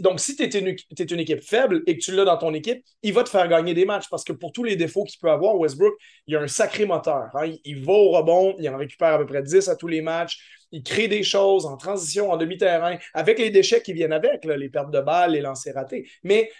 donc, si tu es, une équipe faible et que tu l'as dans ton équipe, il va te faire gagner des matchs parce que pour tous les défauts qu'il peut avoir, Westbrook, il a un sacré moteur. Hein. Il, va au rebond, il en récupère à peu près 10 à tous les matchs, il crée des choses en transition, en demi-terrain, avec les déchets qui viennent avec, les pertes de balles, les lancers ratés. Mais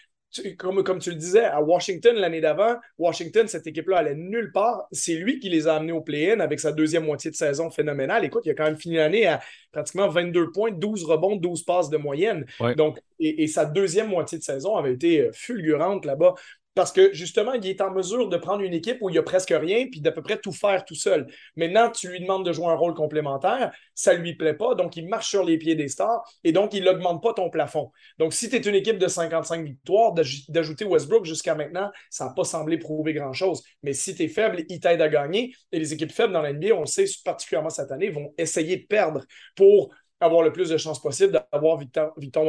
comme, comme tu le disais, à Washington l'année d'avant, Washington, cette équipe-là allait nulle part. C'est lui qui les a amenés au play-in avec sa deuxième moitié de saison phénoménale. Écoute, il a quand même fini l'année à pratiquement 22 points, 12 rebonds, 12 passes de moyenne. Donc, et, et, sa deuxième moitié de saison avait été fulgurante là-bas. Parce que justement, il est en mesure de prendre une équipe où il n'y a presque rien puis d'à peu près tout faire tout seul. Maintenant, tu lui demandes de jouer un rôle complémentaire, ça ne lui plaît pas, donc il marche sur les pieds des stars et donc il n'augmente pas ton plafond. Donc, si tu es une équipe de 55 victoires, d'ajouter Westbrook jusqu'à maintenant, ça n'a pas semblé prouver grand-chose. Mais si tu es faible, il t'aide à gagner. Et les équipes faibles dans l'NBA, on le sait particulièrement cette année, vont essayer de perdre pour avoir le plus de chances possible d'avoir Victor, Victor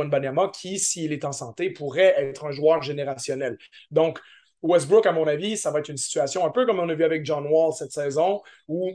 qui, s'il est en santé, pourrait être un joueur générationnel. Donc, Westbrook, à mon avis, ça va être une situation un peu comme on a vu avec John Wall cette saison, où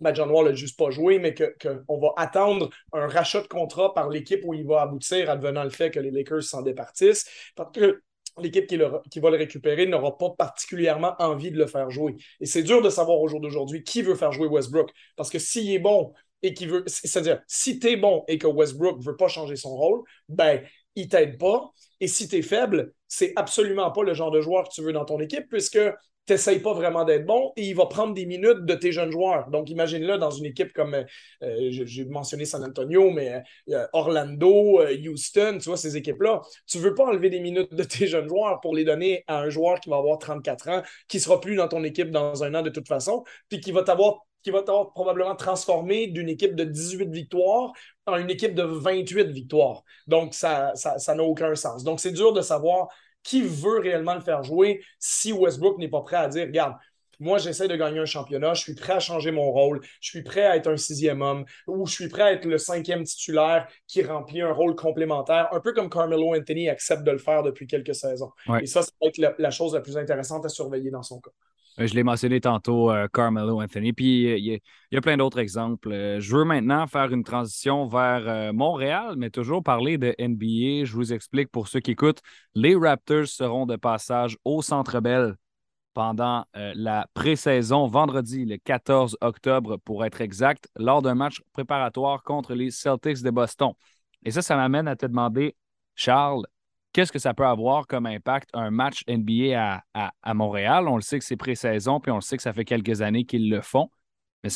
ben, John Wall n'a juste pas joué, mais qu'on va attendre un rachat de contrat par l'équipe où il va aboutir, advenant le fait que les Lakers s'en départissent. Parce que l'équipe qui, qui, va le récupérer n'aura pas particulièrement envie de le faire jouer. Et c'est dur de savoir au jour d'aujourd'hui qui veut faire jouer Westbrook. Parce que s'il est bon, et qui veut. C'est-à-dire, si tu es bon et que Westbrook veut pas changer son rôle, ben, il t'aide pas. Et si tu es faible, c'est absolument pas le genre de joueur que tu veux dans ton équipe, puisque tu n'essayes pas vraiment d'être bon et il va prendre des minutes de tes jeunes joueurs. Donc, imagine-le dans une équipe comme, euh, j'ai mentionné San Antonio, mais euh, Orlando, euh, Houston, tu vois, ces équipes-là. Tu veux pas enlever des minutes de tes jeunes joueurs pour les donner à un joueur qui va avoir 34 ans, qui sera plus dans ton équipe dans un an de toute façon, puis qui va t'avoir qui va probablement transformer d'une équipe de 18 victoires en une équipe de 28 victoires. Donc, ça n'a ça, aucun sens. Donc, c'est dur de savoir qui veut réellement le faire jouer si Westbrook n'est pas prêt à dire, regarde, moi, j'essaie de gagner un championnat, je suis prêt à changer mon rôle, je suis prêt à être un sixième homme ou je suis prêt à être le cinquième titulaire qui remplit un rôle complémentaire, un peu comme Carmelo Anthony accepte de le faire depuis quelques saisons. Et ça, ça va être la, chose la plus intéressante à surveiller dans son cas. Euh, je l'ai mentionné tantôt, euh, Carmelo Anthony. Puis euh, il y, a plein d'autres exemples. je veux maintenant faire une transition vers Montréal, mais toujours parler de NBA. Je vous explique pour ceux qui écoutent. Les Raptors seront de passage au Centre Bell pendant la pré-saison, vendredi le 14 octobre pour être exact, lors d'un match préparatoire contre les Celtics de Boston. Et ça, ça m'amène à te demander, Charles, qu'est-ce que ça peut avoir comme impact un match NBA à, Montréal? On le sait que c'est pré-saison, puis on le sait que ça fait quelques années qu'ils le font. Mais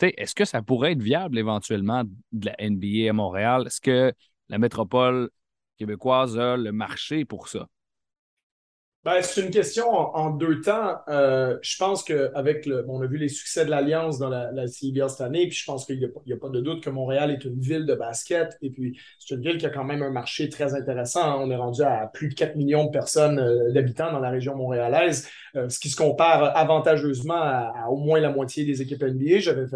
est-ce que ça pourrait être viable éventuellement de la NBA à Montréal? Est-ce que la métropole québécoise a le marché pour ça? Ben, c'est une question en, deux temps. Euh, je pense qu'avec le. on a vu les succès de l'Alliance dans la, la cette année, puis je pense qu'il n'y a, pas de doute que Montréal est une ville de basket. Et puis, c'est une ville qui a quand même un marché très intéressant. On est rendu à plus de 4 millions de personnes, euh, d'habitants dans la région montréalaise, euh, ce qui se compare avantageusement à, au moins la moitié des équipes NBA. J'avais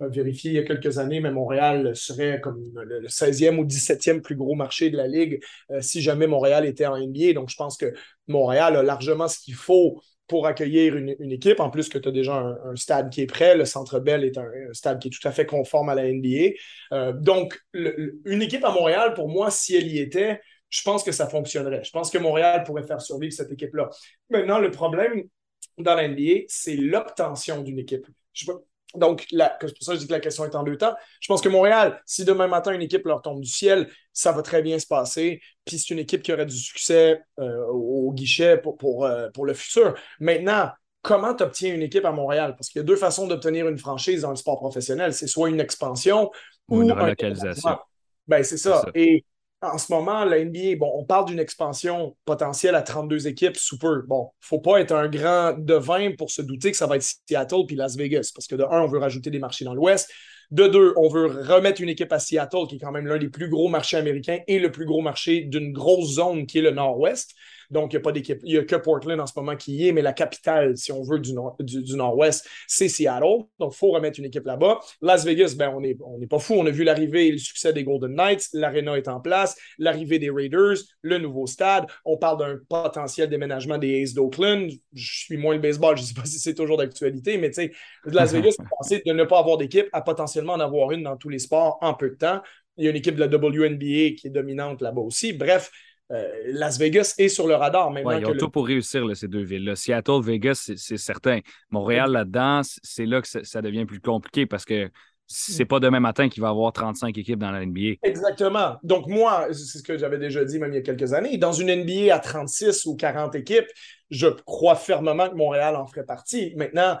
vérifié il y a quelques années, mais Montréal serait comme le, 16e ou 17e plus gros marché de la Ligue si jamais Montréal était en NBA. Donc, je pense que Montréal a largement ce qu'il faut pour accueillir une, équipe, en plus que tu as déjà un, stade qui est prêt. Le Centre Bell est un, stade qui est tout à fait conforme à la NBA. Euh, donc, une équipe à Montréal, pour moi, si elle y était, je pense que ça fonctionnerait. Je pense que Montréal pourrait faire survivre cette équipe-là. Maintenant, le problème dans la NBA, c'est l'obtention d'une équipe. Je donc, c'est pour ça que je dis que la question est en deux temps. Je pense que Montréal, si demain matin une équipe leur tombe du ciel, ça va très bien se passer. Puis c'est une équipe qui aurait du succès euh, au guichet pour, pour, euh, pour, le futur. Maintenant, comment tu obtiens une équipe à Montréal? Parce qu'il y a deux façons d'obtenir une franchise dans le sport professionnel. C'est soit une expansion ou, une relocalisation. Ben, c'est ça. ça. Et en ce moment, la NBA, bon, on parle d'une expansion potentielle à 32 équipes sous peu. Bon, faut pas être un grand devin pour se douter que ça va être Seattle puis Las Vegas, parce que de un, on veut rajouter des marchés dans l'Ouest. De deux, on veut remettre une équipe à Seattle, qui est quand même l'un des plus gros marchés américains et le plus gros marché d'une grosse zone qui est le Nord-Ouest. Donc, il n'y a pas d'équipe. Il n'y a que Portland en ce moment qui y est, mais la capitale, si on veut, du, nord, du, Nord-Ouest, c'est Seattle. Donc, il faut remettre une équipe là-bas. Las Vegas, ben, on n'est on pas fou. On a vu l'arrivée et le succès des Golden Knights. L'arena est en place. L'arrivée des Raiders, le nouveau stade. On parle d'un potentiel déménagement des Aces d'Oakland. Je suis moins le baseball. Je ne sais pas si c'est toujours d'actualité, mais tu sais, Las Vegas, pensé de ne pas avoir d'équipe à potentiellement en avoir une dans tous les sports en peu de temps. Il y a une équipe de la WNBA qui est dominante là-bas aussi. Bref, euh, Las Vegas est sur le radar maintenant. ils ont tout pour réussir, ces deux villes. Seattle, Vegas, c'est certain. Montréal, là-dedans, c'est là que ça devient plus compliqué parce que c'est pas demain matin qu'il va y avoir 35 équipes dans la NBA. Exactement. Donc, moi, c'est ce que j'avais déjà dit même il y a quelques années. Dans une NBA à 36 ou 40 équipes, je crois fermement que Montréal en ferait partie. Maintenant,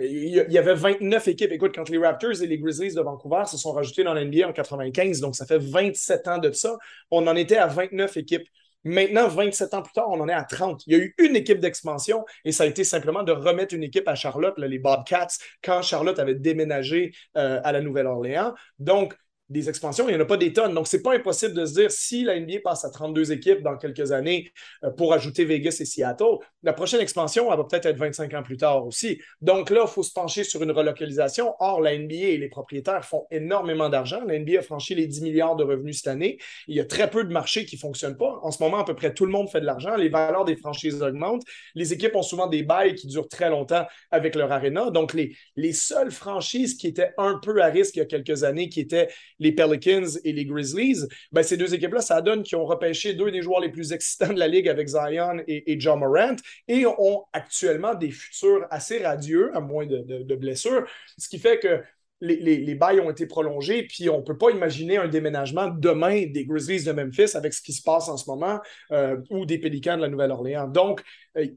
il y avait 29 équipes. Écoute, quand les Raptors et les Grizzlies de Vancouver se sont rajoutés dans l'NBA en 95, donc ça fait 27 ans de ça, on en était à 29 équipes. Maintenant, 27 ans plus tard, on en est à 30. Il y a eu une équipe d'expansion et ça a été simplement de remettre une équipe à Charlotte, les Bobcats, quand Charlotte avait déménagé euh, à la Nouvelle-Orléans. Donc, des expansions, il n'y en a pas des tonnes. Donc, c'est pas impossible de se dire si la NBA passe à 32 équipes dans quelques années euh, pour ajouter Vegas et Seattle, la prochaine expansion, elle va peut-être être 25 ans plus tard aussi. Donc là, il faut se pencher sur une relocalisation. Or, la NBA et les propriétaires font énormément d'argent. La NBA a franchi les 10 milliards de revenus cette année. Il y a très peu de marchés qui ne fonctionnent pas. En ce moment, à peu près tout le monde fait de l'argent. Les valeurs des franchises augmentent. Les équipes ont souvent des bails qui durent très longtemps avec leur arena. Donc, les, les seules franchises qui étaient un peu à risque il y a quelques années, qui étaient les Pelicans et les Grizzlies, ben, ces deux équipes-là, ça donne qu'ils ont repêché deux des joueurs les plus excitants de la ligue avec Zion et, John Morant et ont actuellement des futurs assez radieux, à moins de, blessures, ce qui fait que les, bails ont été prolongés, puis on ne peut pas imaginer un déménagement demain des Grizzlies de Memphis avec ce qui se passe en ce moment euh, ou des Pélicans de la Nouvelle-Orléans. Donc,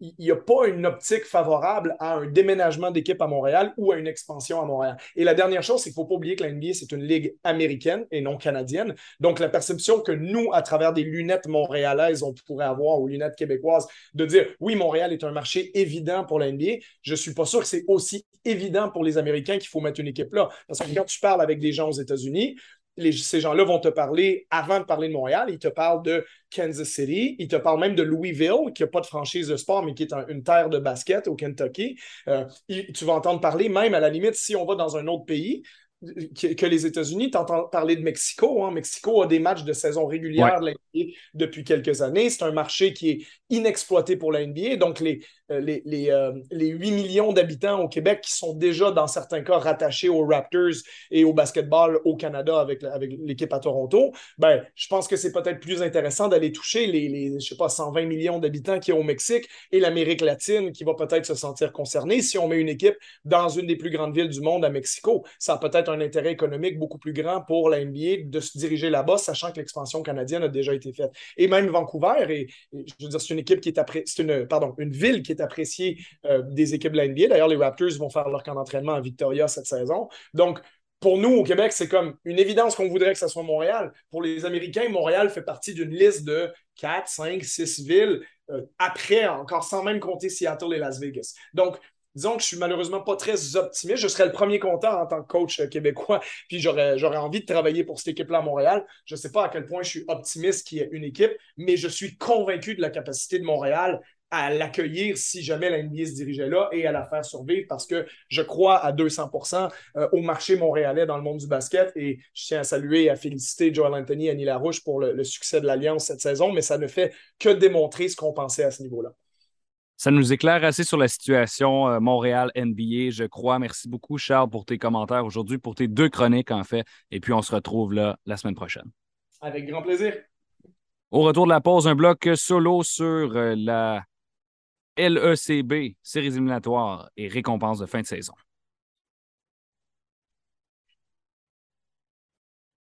il n'y a pas une optique favorable à un déménagement d'équipe à Montréal ou à une expansion à Montréal. Et la dernière chose, c'est qu'il ne faut pas oublier que la NBA, c'est une ligue américaine et non canadienne. Donc, la perception que nous, à travers des lunettes montréalaises, on pourrait avoir, ou lunettes québécoises, de dire oui, Montréal est un marché évident pour la NBA, je ne suis pas sûr que c'est aussi évident pour les Américains qu'il faut mettre une équipe là. Parce que quand tu parles avec des gens aux États-Unis, ces gens-là vont te parler, avant de parler de Montréal, ils te parlent de Kansas City, ils te parlent même de Louisville, qui n'a pas de franchise de sport, mais qui est une terre de basket au Kentucky. Euh, tu vas entendre parler, même à la limite, si on va dans un autre pays, que, les États-Unis. Tu entends parler de Mexico. Hein. Mexico a des matchs de saison régulière de depuis quelques années. C'est un marché qui est inexploité pour la NBA. Donc, les, les, les, euh, les 8 millions d'habitants au Québec qui sont déjà, dans certains cas, rattachés aux Raptors et au basketball au Canada avec, avec l'équipe à Toronto, ben, je pense que c'est peut-être plus intéressant d'aller toucher les, je sais pas, 120 millions d'habitants qui y au Mexique et l'Amérique latine qui va peut-être se sentir concernée si on met une équipe dans une des plus grandes villes du monde à Mexico. Ça a peut-être un intérêt économique beaucoup plus grand pour la NBA de se diriger là-bas, sachant que l'expansion canadienne a déjà été faite. Et même Vancouver, et, je veux dire, c'est une équipe qui est c'est une, pardon, une ville qui est appréciée euh, des équipes de la. D'ailleurs, les Raptors vont faire leur camp d'entraînement à Victoria cette saison. Donc, pour nous, au Québec, c'est comme une évidence qu'on voudrait que ce soit Montréal. Pour les Américains, Montréal fait partie d'une liste de 4, 5, 6 villes euh, après, encore sans même compter Seattle et Las Vegas. Donc, disons que je suis malheureusement pas très optimiste. Je serais le premier content en tant que coach euh, québécois, [laughs] puis j'aurais, j'aurais envie de travailler pour cette équipe-là à Montréal. Je ne sais pas à quel point je suis optimiste qu'il y ait une équipe, mais je suis convaincu de la capacité de Montréal à l'accueillir si jamais la NBA se dirigeait là et à la faire survivre parce que je crois à 200% euh, au marché montréalais dans le monde du basket et je tiens à saluer et à féliciter Joel Anthony et Annie Larouche pour le, le succès de l'Alliance cette saison, mais ça ne fait que démontrer ce qu'on pensait à ce niveau-là. Ça nous éclaire assez sur la situation euh, Montréal-NBA, je crois. Merci beaucoup, Charles, pour tes commentaires aujourd'hui, pour tes deux chroniques, en fait. Et puis, on se retrouve là la semaine prochaine. Avec grand plaisir. Au retour de la pause, un bloc solo sur euh, la LECB, séries éliminatoires et récompenses de fin de saison.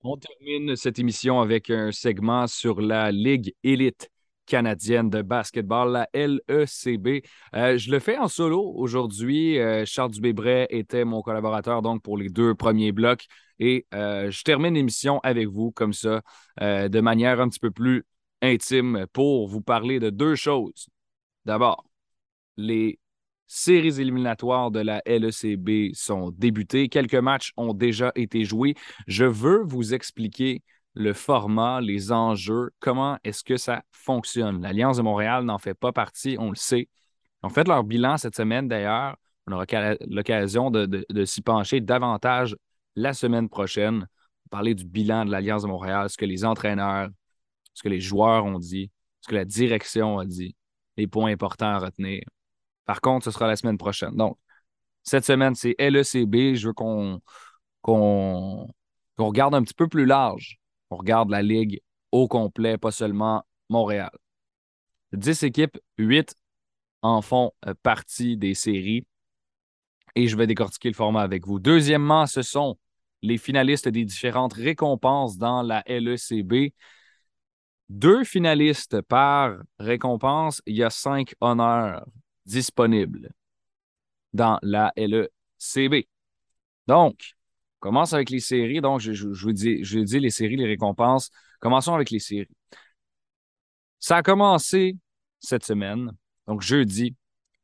On termine cette émission avec un segment sur la Ligue élite canadienne de basketball, la LECB. Euh, je le fais en solo aujourd'hui. Euh, Charles Dubébret était mon collaborateur donc pour les deux premiers blocs et euh, je termine l'émission avec vous comme ça, de manière un petit peu plus intime pour vous parler de deux choses. D'abord, les séries éliminatoires de la LECB sont débutées. Quelques matchs ont déjà été joués. Je veux vous expliquer le format, les enjeux, comment est-ce que ça fonctionne? L'Alliance de Montréal n'en fait pas partie, on le sait. Ils ont fait leur bilan cette semaine d'ailleurs. On aura l'occasion de, s'y pencher davantage la semaine prochaine. Parler du bilan de l'Alliance de Montréal, ce que les entraîneurs, ce que les joueurs ont dit, ce que la direction a dit, les points importants à retenir. Par contre, ce sera la semaine prochaine. Donc, cette semaine, c'est LECB. Je veux qu'on regarde un petit peu plus large on regarde la Ligue au complet, pas seulement Montréal. 10 équipes, 8 en font euh, partie des séries. Et je vais décortiquer le format avec vous. Deuxièmement, ce sont les finalistes des différentes récompenses dans la LECB. Deux finalistes par récompense, il y a cinq honneurs disponibles dans la LECB. Donc, commence avec les séries. Donc, je, vous dis, je dis les séries, les récompenses. Commençons avec les séries. Ça a commencé cette semaine, donc jeudi.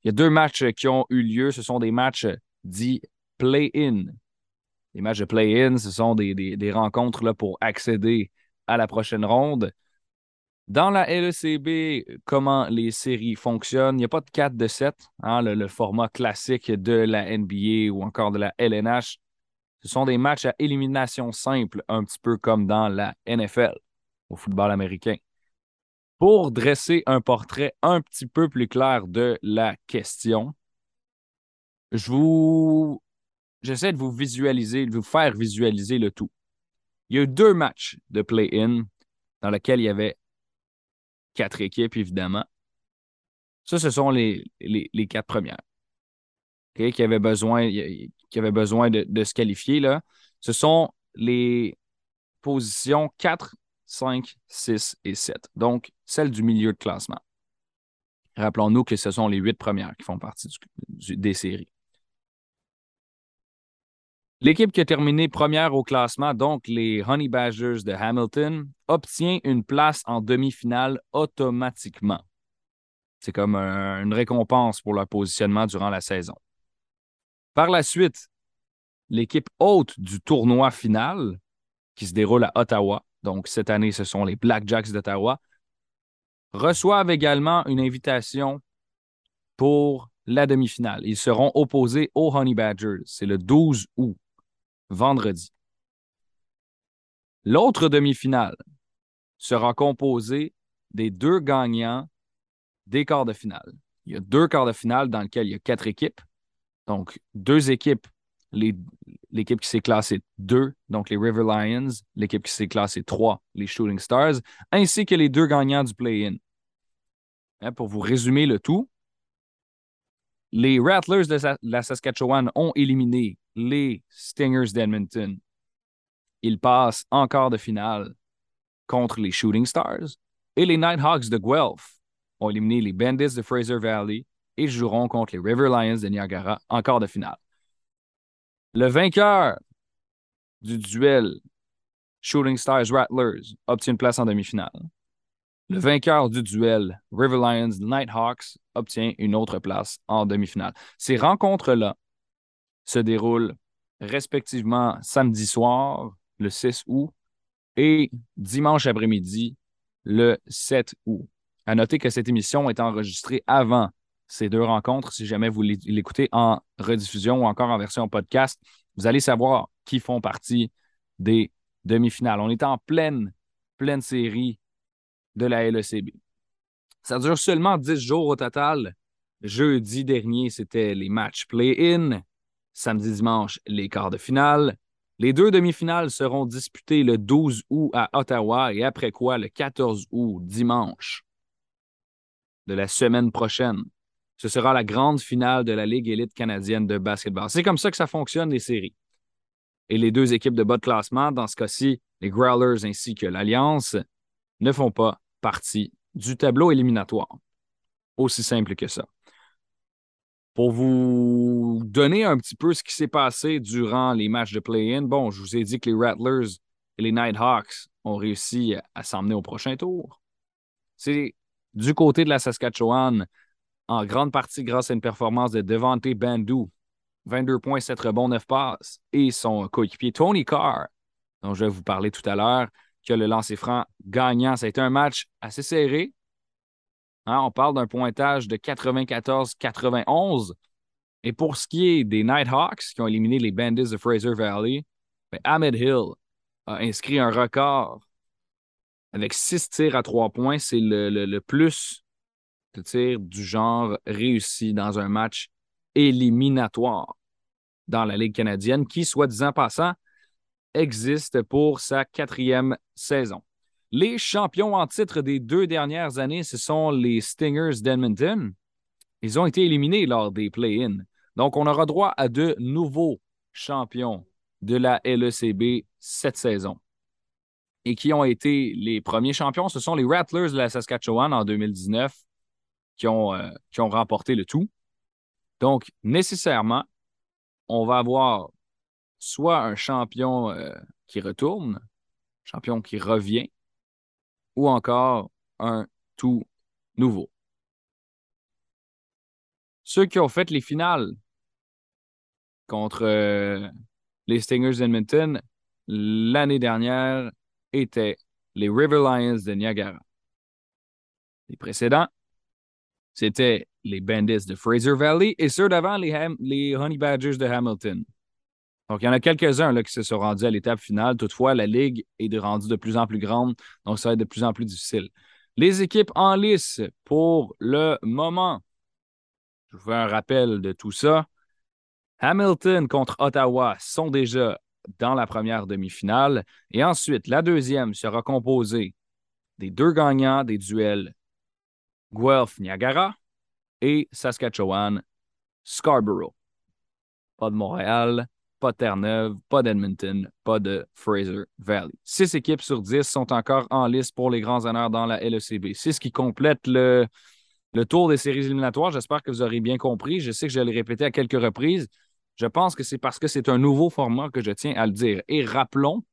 Il y a deux matchs qui ont eu lieu. Ce sont des matchs dits play-in. Les matchs de play-in, ce sont des, rencontres pour accéder à la prochaine ronde. Dans la LECB, comment les séries fonctionnent, il n'y a pas de 4 de 7, hein, le, format classique de la NBA ou encore de la LNH. Ce sont des matchs à élimination simple, un petit peu comme dans la NFL, au football américain. Pour dresser un portrait un petit peu plus clair de la question, je vous j'essaie de vous visualiser, de vous faire visualiser le tout. Il y a eu deux matchs de play-in dans lesquels il y avait quatre équipes, évidemment. Ça, ce sont les, quatre premières qui avaient besoin, de, se qualifier, ce sont les positions 4, 5, 6 et 7. Donc, celle du milieu de classement. Rappelons-nous que ce sont les huit premières qui font partie des séries. L'équipe qui a terminé première au classement, donc les Honey Badgers de Hamilton, obtient une place en demi-finale automatiquement. C'est comme une récompense pour leur positionnement durant la saison. Par la suite, l'équipe haute du tournoi final, qui se déroule à Ottawa, donc cette année, ce sont les Blackjacks d'Ottawa, reçoivent également une invitation pour la demi-finale. Ils seront opposés aux Honey Badgers. C'est le 12 août vendredi. L'autre demi-finale sera composée des deux gagnants des quarts de finale. Il y a deux quarts de finale dans lesquels il y a quatre équipes. Donc, deux équipes, l'équipe qui s'est classée deux, donc les River Lions, l'équipe qui s'est classée trois, les Shooting Stars, ainsi que les deux gagnants du play-in. Hein, pour vous résumer le tout, les Rattlers de la Saskatchewan ont éliminé les Stingers d'Edmonton. Ils passent en quart de finale contre les Shooting Stars. Et les Nighthawks de Guelph ont éliminé les Bandits de Fraser Valley et joueront contre les River Lions de Niagara en quart de finale. Le vainqueur du duel Shooting Stars Rattlers obtient une place en demi-finale. Le vainqueur du duel River Lions Nighthawks obtient une autre place en demi-finale. Ces rencontres-là se déroulent respectivement samedi soir, le 6 août, et dimanche après-midi, le 7 août. À noter que cette émission est enregistrée avant ces deux rencontres. Si jamais vous l'écoutez en rediffusion ou encore en version podcast, vous allez savoir qui font partie des demi-finales. On est en pleine, pleine série de la LECB. Ça dure seulement 10 jours au total. Jeudi dernier, c'était les matchs play-in. Samedi, dimanche, les quarts de finale. Les deux demi-finales seront disputées le 12 août à Ottawa et après quoi, le 14 août, dimanche de la semaine prochaine. Ce sera la grande finale de la Ligue élite canadienne de basketball. C'est comme ça que ça fonctionne, les séries. Et les deux équipes de bas de classement, dans ce cas-ci, les Growlers ainsi que l'Alliance, ne font pas partie du tableau éliminatoire. Aussi simple que ça. Pour vous donner un petit peu ce qui s'est passé durant les matchs de play-in, bon, je vous ai dit que les Rattlers et les Nighthawks ont réussi à s'emmener au prochain tour. C'est du côté de la Saskatchewan, en grande partie grâce à une performance de Devante Bandou, 22 points, 7 rebonds, 9 passes, et son coéquipier Tony Carr, dont je vais vous parler tout à l'heure, que le lancer franc gagnant. Ça a été un match assez serré. Hein, on parle d'un pointage de 94-91. Et pour ce qui est des Nighthawks qui ont éliminé les Bandits de Fraser Valley, ben, Ahmed Hill a inscrit un record avec six tirs à trois points. C'est le, plus de tirs du genre réussi dans un match éliminatoire dans la Ligue canadienne, qui, soit disant passant, existe pour sa quatrième saison. Les champions en titre des deux dernières années, ce sont les Stingers d'Edmonton. Ils ont été éliminés lors des play-ins. Donc, on aura droit à de nouveaux champions de la LECB cette saison. Et qui ont été les premiers champions, ce sont les Rattlers de la Saskatchewan en 2019 qui ont, euh, qui ont remporté le tout. Donc, nécessairement, on va avoir soit un champion euh, qui retourne, champion qui revient, ou encore un tout nouveau. Ceux qui ont fait les finales contre euh, les Stingers d'Edmonton l'année dernière étaient les River Lions de Niagara. Les précédents, c'était les Bandits de Fraser Valley et ceux d'avant, les Honey Badgers de Hamilton. Donc, il y en a quelques-uns qui se sont rendus à l'étape finale. Toutefois, la Ligue est rendue de plus en plus grande, donc ça va être de plus en plus difficile. Les équipes en lice pour le moment. Je vous fais un rappel de tout ça. Hamilton contre Ottawa sont déjà dans la première demi-finale. Et ensuite, la deuxième sera composée des deux gagnants des duels Guelph-Niagara et Saskatchewan-Scarborough. Pas de Montréal, pas de Terre-Neuve, pas d'Edmonton, pas de Fraser Valley. Six équipes sur dix sont encore en liste pour les grands honneurs dans la LECB. C'est ce qui complète le, tour des séries éliminatoires. J'espère que vous aurez bien compris. Je sais que je l'ai répété à quelques reprises. Je pense que c'est parce que c'est un nouveau format que je tiens à le dire. Et rappelons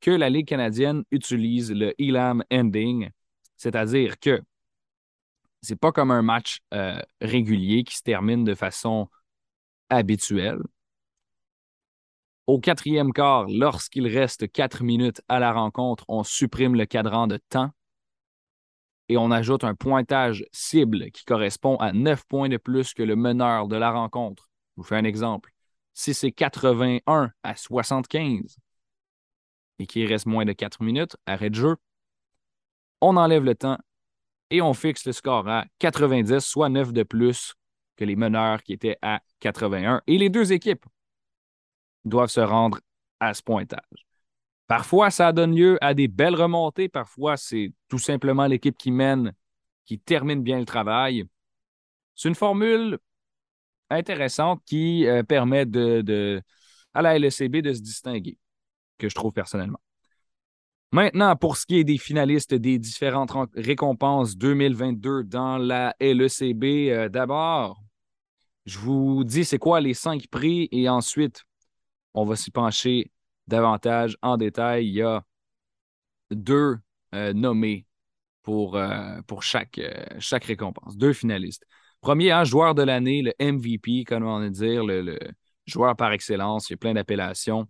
que la Ligue canadienne utilise le Elam Ending, c'est-à-dire que c'est pas comme un match euh, régulier qui se termine de façon habituelle. Au quatrième quart, lorsqu'il reste quatre minutes à la rencontre, on supprime le cadran de temps et on ajoute un pointage cible qui correspond à neuf points de plus que le meneur de la rencontre. Je vous fais un exemple. Si c'est 81 à 75 et qu'il reste moins de quatre minutes, arrêt de jeu, on enlève le temps et on fixe le score à 90, soit 9 de plus que les meneurs qui étaient à 81. Et les deux équipes doivent se rendre à ce pointage. Parfois, ça donne lieu à des belles remontées. Parfois, c'est tout simplement l'équipe qui mène, qui termine bien le travail. C'est une formule intéressante qui euh, permet de, à la LECB de se distinguer, que je trouve personnellement. Maintenant, pour ce qui est des finalistes des différentes récompenses 2022 dans la LECB, euh, d'abord, je vous dis c'est quoi les cinq prix et ensuite, on va s'y pencher davantage en détail. Il y a deux euh, nommés pour, euh, pour chaque, récompense, deux finalistes. Premier, hein, joueur de l'année, le MVP, comme on va dire, le joueur par excellence. Il y a plein d'appellations.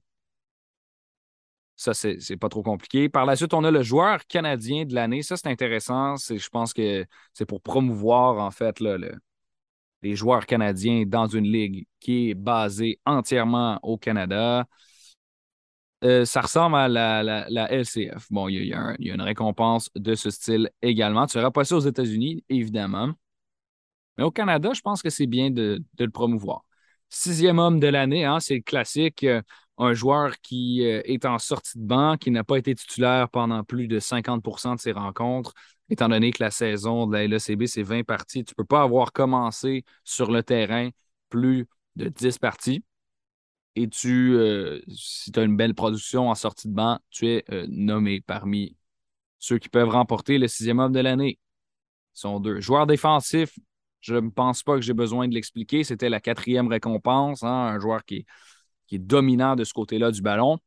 Ça, c'est pas trop compliqué. Par la suite, on a le joueur canadien de l'année. Ça, c'est intéressant. Je pense que c'est pour promouvoir, en fait, les joueurs canadiens dans une ligue qui est basée entièrement au Canada. Euh, ça ressemble à la, LCF. Bon, il y, a une récompense de ce style également. Tu ne pas ça aux États-Unis, évidemment. Mais au Canada, je pense que c'est bien de, le promouvoir. Sixième homme de l'année, hein, c'est le classique. Un joueur qui euh, est en sortie de banc, qui n'a pas été titulaire pendant plus de 50% de ses rencontres, étant donné que la saison de la LECB, c'est 20 parties. Tu ne peux pas avoir commencé sur le terrain plus de 10 parties. Et tu, euh, si tu as une belle production en sortie de banc, tu es euh, nommé parmi ceux qui peuvent remporter le sixième homme de l'année. Sont deux. Joueurs défensifs, je ne pense pas que j'ai besoin de l'expliquer. C'était la quatrième récompense. Hein, un joueur qui est qui est dominant de ce côté-là du ballon.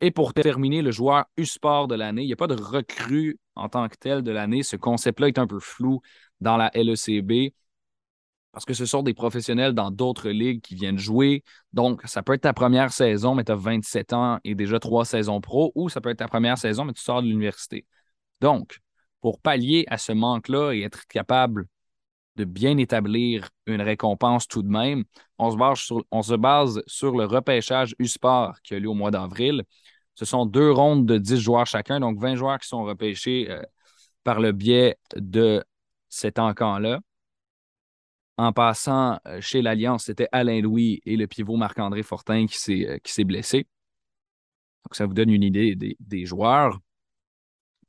Et pour terminer, le joueur U-Sport de l'année, il n'y a pas de recrue en tant que tel de l'année. Ce concept-là est un peu flou dans la LECB parce que ce sont des professionnels dans d'autres ligues qui viennent jouer. Donc, ça peut être ta première saison, mais tu as 27 ans et déjà trois saisons pro, ou ça peut être ta première saison, mais tu sors de l'université. Donc, pour pallier à ce manque-là et être capable de bien établir une récompense tout de même. On se base sur, on se base sur le repêchage U-Sport qui a lieu au mois d'avril. Ce sont deux rondes de 10 joueurs chacun, donc 20 joueurs qui sont repêchés euh, par le biais de cet encamp-là. En passant euh, chez l'Alliance, c'était Alain Louis et le pivot Marc-André Fortin qui s'est, euh, qui s'est blessé. Donc, ça vous donne une idée des, joueurs.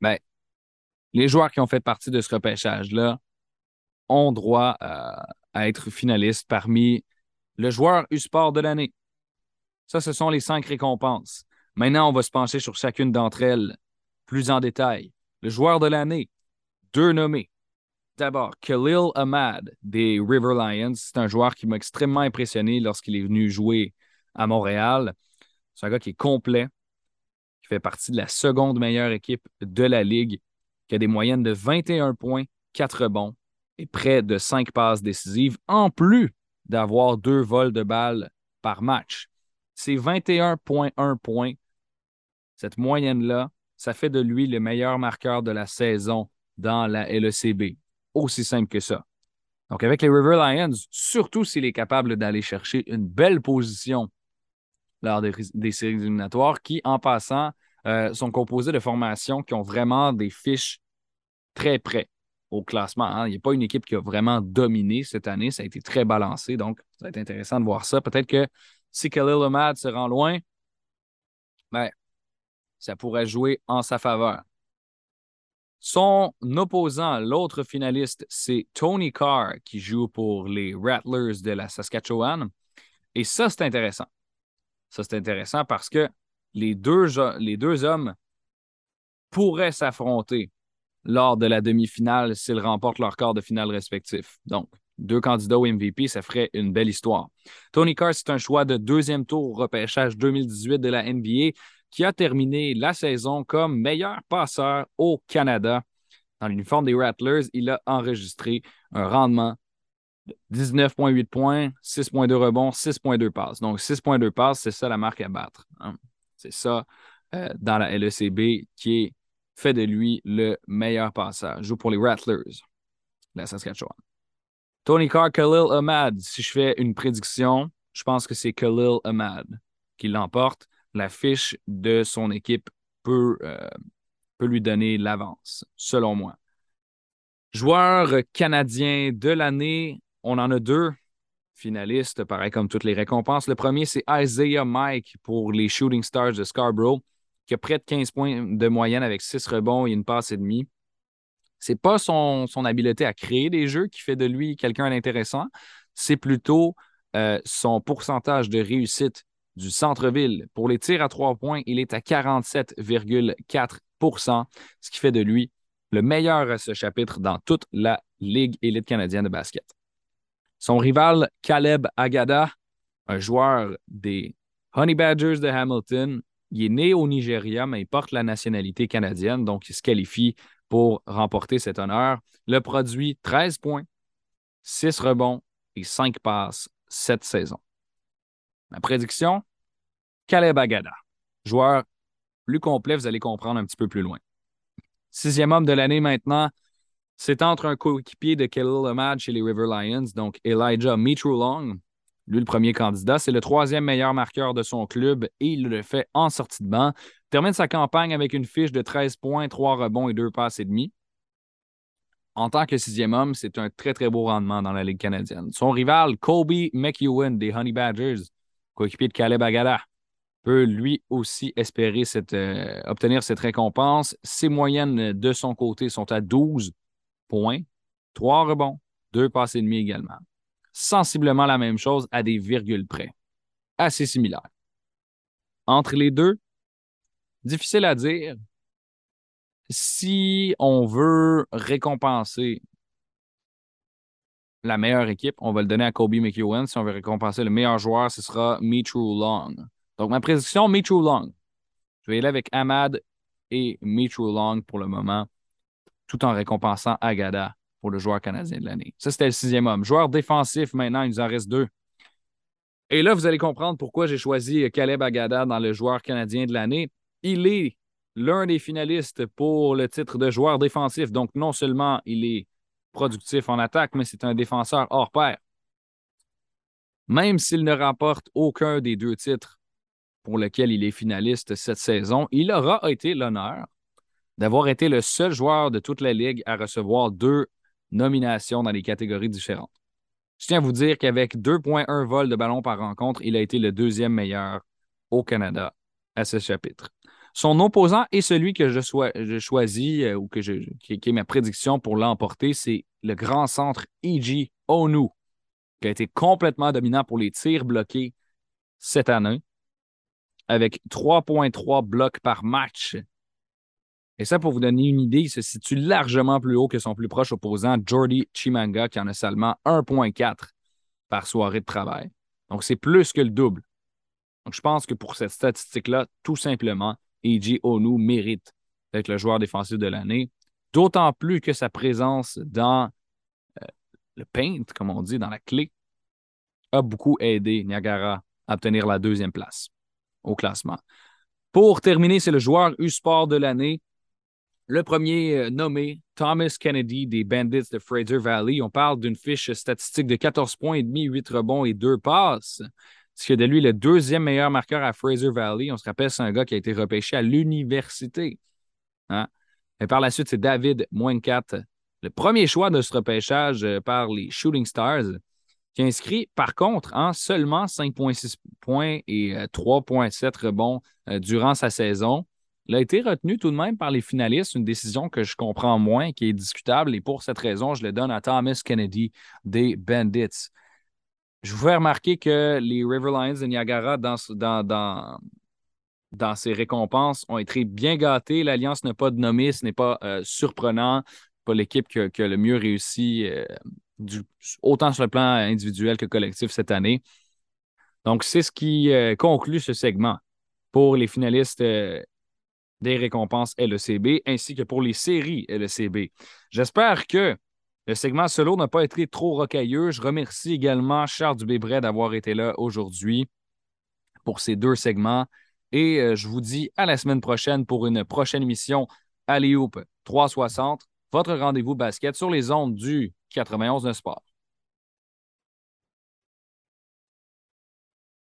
Ben, les joueurs qui ont fait partie de ce repêchage-là, ont droit à, être finalistes parmi le joueur U-Sport de l'année. Ça, ce sont les cinq récompenses. Maintenant, on va se pencher sur chacune d'entre elles plus en détail. Le joueur de l'année, deux nommés. D'abord, Khalil Ahmad des River Lions. C'est un joueur qui m'a extrêmement impressionné lorsqu'il est venu jouer à Montréal. C'est un gars qui est complet, qui fait partie de la seconde meilleure équipe de la Ligue, qui a des moyennes de 21 points, 4 bons, près de cinq passes décisives, en plus d'avoir deux vols de balles par match. C'est 21,1 points. Cette moyenne-là, ça fait de lui le meilleur marqueur de la saison dans la LECB. Aussi simple que ça. Donc, avec les River Lions, surtout s'il est capable d'aller chercher une belle position lors des, séries éliminatoires, qui, en passant, euh, sont composées de formations qui ont vraiment des fiches très près au classement. Hein. Il n'y a pas une équipe qui a vraiment dominé cette année. Ça a été très balancé. Donc, ça va être intéressant de voir ça. Peut-être que si Khalil Ahmad se rend loin, ben, ça pourrait jouer en sa faveur. Son opposant, l'autre finaliste, c'est Tony Carr qui joue pour les Rattlers de la Saskatchewan. Et ça, c'est intéressant. Ça, c'est intéressant parce que les deux, les deux hommes pourraient s'affronter lors de la demi-finale s'ils remportent leur quart de finale respectif. Donc, deux candidats au MVP, ça ferait une belle histoire. Tony Carr, c'est un choix de deuxième tour au repêchage 2018 de la NBA qui a terminé la saison comme meilleur passeur au Canada. Dans l'uniforme des Rattlers, il a enregistré un rendement de 19,8 points, 6,2 rebonds, 6,2 passes. Donc, 6,2 passes, c'est ça la marque à battre. Hein. C'est ça euh, dans la LECB qui est fait de lui le meilleur passeur. Joue pour les Rattlers, la Saskatchewan. Tony Carr, Khalil Ahmad. Si je fais une prédiction, je pense que c'est Khalil Ahmad qui l'emporte. La fiche de son équipe peut, euh, peut lui donner l'avance, selon moi. Joueur canadien de l'année, on en a deux finalistes, pareil comme toutes les récompenses. Le premier, c'est Isaiah Mike pour les Shooting Stars de Scarborough, qui a près de 15 points de moyenne avec 6 rebonds et une passe et demie c'est pas son, habileté à créer des jeux qui fait de lui quelqu'un d'intéressant, c'est plutôt euh, son pourcentage de réussite du centre-ville. Pour les tirs à trois points, il est à 47,4% ce qui fait de lui le meilleur à ce chapitre dans toute la Ligue élite canadienne de basket. Son rival, Caleb Agada, un joueur des Honey Badgers de Hamilton, il est né au Nigeria, mais il porte la nationalité canadienne, donc il se qualifie pour remporter cet honneur. Le produit 13 points, 6 rebonds et 5 passes cette saison. Ma prédiction, Caleb Agada, joueur plus complet, vous allez comprendre un petit peu plus loin. Sixième homme de l'année maintenant, c'est entre un coéquipier de Khalil Ahmad chez les River Lions, donc Elijah Long. Lui, le premier candidat, c'est le troisième meilleur marqueur de son club et il le fait en sortie de banc termine sa campagne avec une fiche de 13 points, 3 rebonds et 2 passes et demi. En tant que sixième homme, c'est un très, très beau rendement dans la Ligue canadienne. Son rival, Kobe McEwen des Honey Badgers, coéquipier de Caleb Agada, peut lui aussi espérer euh, obtenir cette récompense. Ses moyennes de son côté sont à 12 points, 3 rebonds, 2 passes et demi également. Sensiblement la même chose à des virgules près. Assez similaire. Entre les deux, difficile à dire. Si on veut récompenser la meilleure équipe, on va le donner à Kobe McEwen. Si on veut récompenser le meilleur joueur, ce sera Mitchell Long. Donc, ma prédiction, Mitchell Long. Je vais y aller avec Ahmad et Mitchell Long pour le moment, tout en récompensant Agada pour le joueur canadien de l'année. Ça, c'était le sixième homme. Joueur défensif, maintenant, il nous en reste deux. Et là, vous allez comprendre pourquoi j'ai choisi Caleb Agada dans le joueur canadien de l'année il est l'un des finalistes pour le titre de joueur défensif. Donc, non seulement il est productif en attaque, mais c'est un défenseur hors pair. Même s'il ne remporte aucun des deux titres pour lesquels il est finaliste cette saison, il aura été l'honneur d'avoir été le seul joueur de toute la Ligue à recevoir deux nominations dans les catégories différentes. Je tiens à vous dire qu'avec 2,1 vols de ballon par rencontre, il a été le deuxième meilleur au Canada à ce chapitre. Son opposant est celui que je, choisis euh, ou que qui, est ma prédiction pour l'emporter, c'est le grand centre E.G. Onu, qui a été complètement dominant pour les tirs bloqués cette année, avec 3,3 blocs par match. Et ça, pour vous donner une idée, il se situe largement plus haut que son plus proche opposant, Jordi Chimanga, qui en a seulement 1,4 par soirée de travail. Donc, c'est plus que le double. Donc, je pense que pour cette statistique-là, tout simplement, Eiji Onu mérite d'être le joueur défensif de l'année. D'autant plus que sa présence dans euh, le paint, comme on dit, dans la clé, a beaucoup aidé Niagara à obtenir la deuxième place au classement. Pour terminer, c'est le joueur U-Sport de l'année. Le premier euh, nommé, Thomas Kennedy des Bandits de Fraser Valley. On parle d'une fiche statistique de 14 points et demi, 8 rebonds et 2 passes ce qui est de lui le deuxième meilleur marqueur à Fraser Valley. On se rappelle, c'est un gars qui a été repêché à l'université. Hein. Et par la suite, c'est David Moincat, le premier choix de ce repêchage euh, par les Shooting Stars, qui inscrit, par contre, en seulement 5,6 points et 3,7 euh, rebonds durant sa saison. Il a été retenu tout de même par les finalistes, une décision que je comprends moins, qui est discutable. Et pour cette raison, je le donne à Thomas Kennedy des Bandits. Je vous fais remarquer que les River Lions de Niagara, dans, dans, dans ses récompenses ont été bien gâtés. L'Alliance n'a pas de nommé, ce n'est pas euh, surprenant. Pas l'équipe qui, a le mieux réussi, euh, autant sur le plan individuel que collectif cette année. Donc, c'est ce qui euh, conclut ce segment pour les finalistes des récompenses LECB ainsi que pour les séries LECB. J'espère que le segment solo n'a pas été trop rocailleux. Je remercie également Charles Dubébret d'avoir été là aujourd'hui pour ces deux segments. Et euh, je vous dis à la semaine prochaine pour une prochaine émission Alley 360, votre rendez-vous basket sur les ondes du 91 de sport.